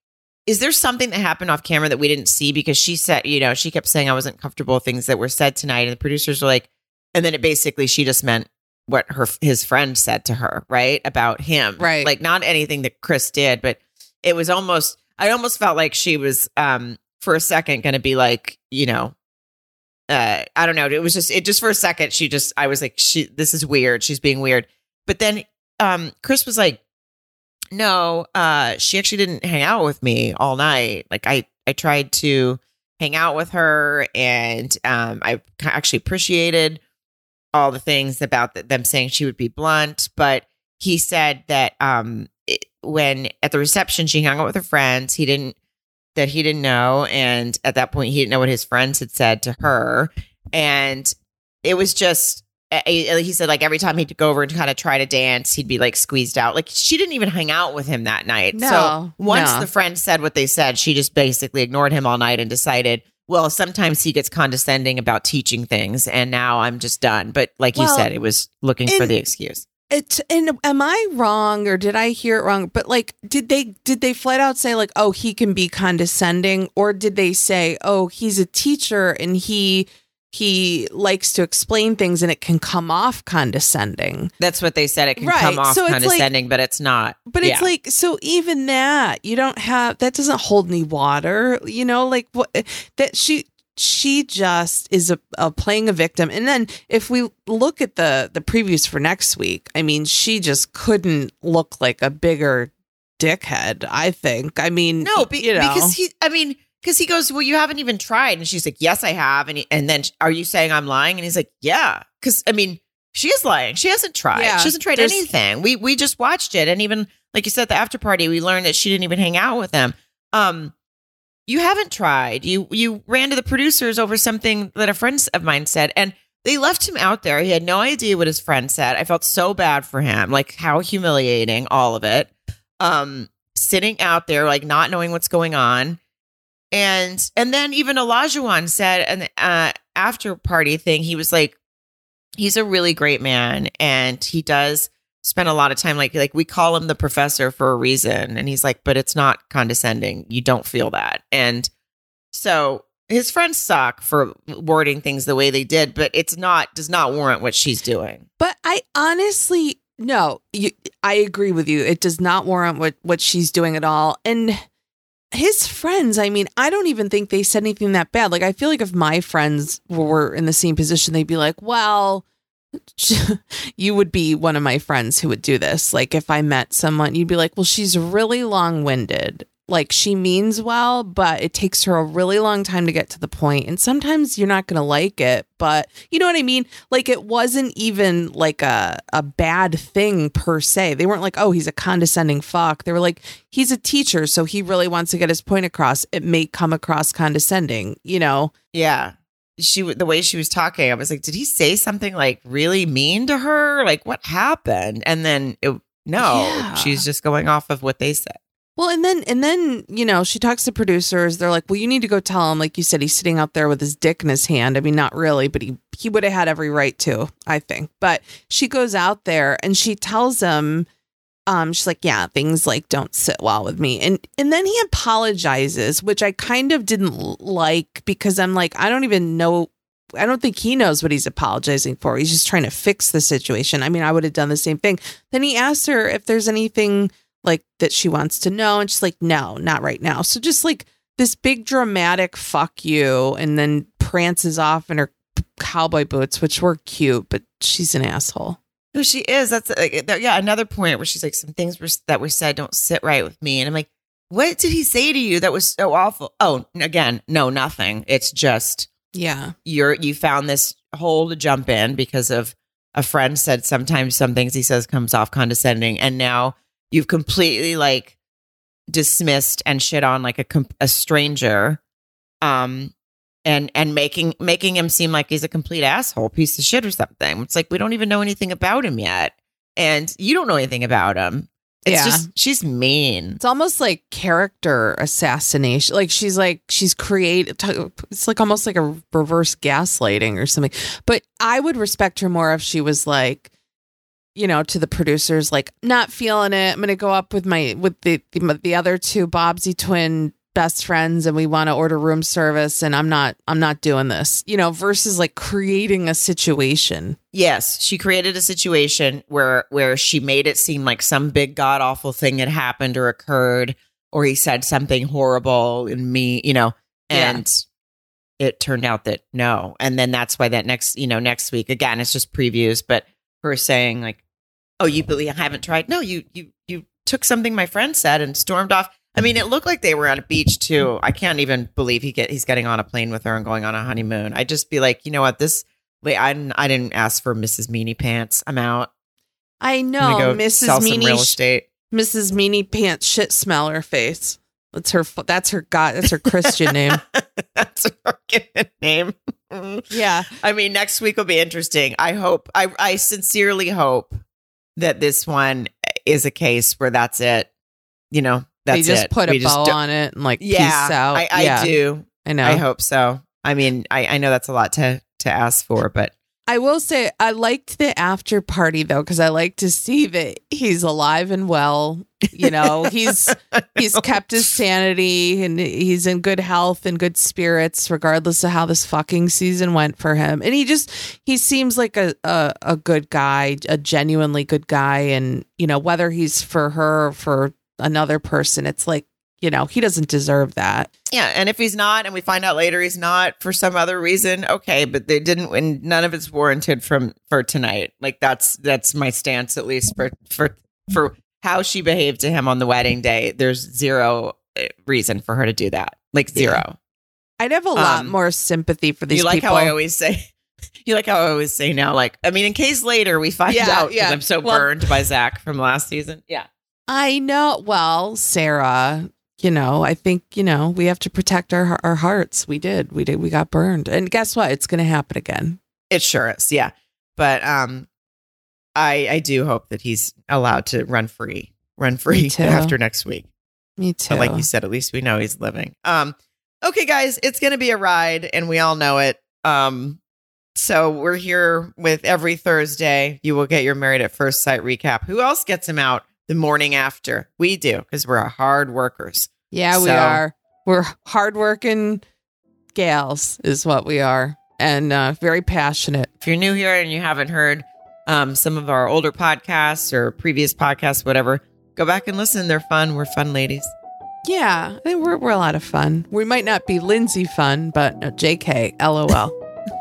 is there something that happened off camera that we didn't see? Because she said, you know, she kept saying I wasn't comfortable with things that were said tonight, and the producers were like, and then it basically she just meant what her his friend said to her, right about him, Right. Like not anything that Chris did, but it was almost I almost felt like she was um for a second going to be like, you know, uh I don't know, it was just it just for a second she just I was like she this is weird. She's being weird. But then um Chris was like no, uh she actually didn't hang out with me all night. Like I I tried to hang out with her and um I actually appreciated all the things about th- them saying she would be blunt, but he said that um it, when at the reception she hung out with her friends, he didn't that he didn't know and at that point he didn't know what his friends had said to her. And it was just he said like every time he'd go over and kind of try to dance he'd be like squeezed out. Like she didn't even hang out with him that night. No, so once no. the friends said what they said she just basically ignored him all night and decided well sometimes he gets condescending about teaching things and now i'm just done. But like you said it was looking for the excuse It's and am I wrong or did I hear it wrong? But like, did they did they flat out say like, oh, he can be condescending, or did they say, oh, he's a teacher and he he likes to explain things and it can come off condescending? that's what they said it can Right, come off so it's like- condescending but it's not But it's Yeah. like so even that you don't have that doesn't hold any water, you know, like what that she she just is a, a playing a victim. And then if we look at the the previews for next week, I mean, she just couldn't look like a bigger dickhead, I think. I mean, No, be, you know. because he. I mean, because he goes, "Well, you haven't even tried," and she's like, "Yes, I have." And he, and then, are you saying I'm lying? And he's like, "Yeah," because I mean, she is lying. She hasn't tried. Yeah, she hasn't tried anything. We we just watched it, and even like you said, at the after party, we learned that she didn't even hang out with them. Um, you haven't tried. You you ran to the producers over something that a friend of mine said, and they left him out there. He had no idea what his friend said. I felt so bad for him. Like how humiliating all of it. Um, sitting out there, like not knowing what's going on. And and then even Olajuwon said an uh, after party thing. He was like, he's a really great man, and he does spend a lot of time like like we call him the professor for a reason. And he's like, but it's not condescending. You don't feel that. And so his friends suck for wording things the way they did, but it's not does not warrant what she's doing. But I honestly no, you, I agree with you. It does not warrant what what she's doing at all. And his friends, I mean, I don't even think they said anything that bad. Like I feel like if my friends were in the same position, they'd be like, "Well, you would be one of my friends who would do this. Like if I met someone, you'd be like, "Well, she's really long-winded." Like she means well, but it takes her a really long time to get to the point. And sometimes you're not going to like it, but you know what I mean? Like it wasn't even like a a bad thing per se. They weren't like, "Oh, he's a condescending fuck." They were like, "He's a teacher, so he really wants to get his point across." It may come across condescending, you know. Yeah. She the way she was talking, I was like, did he say something like really mean to her? Like what happened? And then it, no, Yeah. she's just going off of what they said. Well, and then and then you know she talks to producers. They're like, "Well, you need to go tell him." Like you said, he's sitting out there with his dick in his hand. I mean, not really, but he he would have had every right to, I think. But she goes out there and she tells him, um, she's like, "Yeah, things like don't sit well with me," and and then he apologizes, which I kind of didn't like because I'm like, I don't even know. I don't think he knows what he's apologizing for. He's just trying to fix the situation. I mean, I would have done the same thing. Then he asks her if there's anything like that she wants to know and she's like no not right now so just like this big dramatic fuck you and then prances off in her cowboy boots which were cute but she's an asshole No, she is. That's like, yeah, another point where she's like, some things were, that were said don't sit right with me. And I'm like, what did he say to you that was so awful? Oh, again, no, nothing. It's just yeah you're you found this hole to jump in because of a friend said sometimes some things he says comes off condescending, and now you've completely like dismissed and shit on like a a stranger, um, and and making making him seem like he's a complete asshole, piece of shit or something. It's like we don't even know anything about him yet, and you don't know anything about him. It's Yeah. just she's mean. It's almost like character assassination. Like she's like she's create. It's like almost like a reverse gaslighting or something. But I would respect her more if she was like, you know, to the producers, like not feeling it. I'm gonna go up with my with the the, the other two Bobbsey twin best friends, and we want to order room service, and I'm not I'm not doing this. You know, versus like creating a situation. Yes, she created a situation where where she made it seem like some big god awful thing had happened or occurred, or he said something horrible and me, you know, Yeah. and it turned out that no. And then that's why that next, you know, next week again, it's just previews, but her saying like, "Oh, you believe I haven't tried?" No, you you you took something my friend said and stormed off. I mean, it looked like they were on a beach too. I can't even believe he get he's getting on a plane with her and going on a honeymoon. I'd just be like, you know what, this Wait, I didn't, I didn't ask for Mrs. Meanie Pants. I'm out. I know, go Mrs. sell some real Meanie. estate. Mrs. Meanie Pants shit smeller face. That's her. That's her. God. That's her Christian name. That's her given name. Yeah. I mean, next week will be interesting. I hope. I I sincerely hope that this one is a case where that's it. You know, that's they just it. put We a bow on it and like Yeah, peace out. I, I yeah, do. I know. I hope so. I mean, I, I know that's a lot to to ask for, but I will say I liked the after party though because I like to see that he's alive and well. You know, he's he's kept his sanity and he's in good health and good spirits regardless of how this fucking season went for him. And he just he seems like a a, a good guy, a genuinely good guy. And you know, whether he's for her or for another person, it's like you know he doesn't deserve that. Yeah, and if he's not, and we find out later he's not for some other reason, okay. But they didn't, and none of it's warranted from for tonight. Like that's that's my stance, at least for for for how she behaved to him on the wedding day. There's zero uh, reason for her to do that. Like zero. I'd have a lot Um, more sympathy for these you like people. how I always say. You like how I always say now, like I mean, in case later we find Yeah, out yeah. I'm so Well- burned by Zach from last season. Yeah, I know. Well, Sarah, you know, I think you know we have to protect our our hearts. We did. We did. We got burned, and guess what? It's going to happen again. it sure is. Yeah, but um, I I do hope that he's allowed to run free, run free after next week. Me too. But like you said, at least we know he's living. Um, okay, guys, it's gonna be a ride, and we all know it. Um, so we're here with every Thursday. You will get your Married at First Sight recap. Who else gets him out the morning after? We do because we're hard workers. yeah, we are. We're hardworking gals, is what we are, and uh, very passionate. If you're new here and you haven't heard um, some of our older podcasts or previous podcasts, whatever, go back and listen. They're fun. We're fun ladies. Yeah, I think we're we're a lot of fun. We might not be Lindsey fun, but uh, Jk, lol.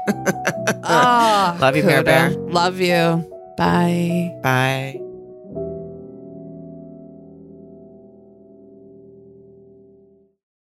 Ah, Love you, Mare Bear. Love you. Bye. Bye.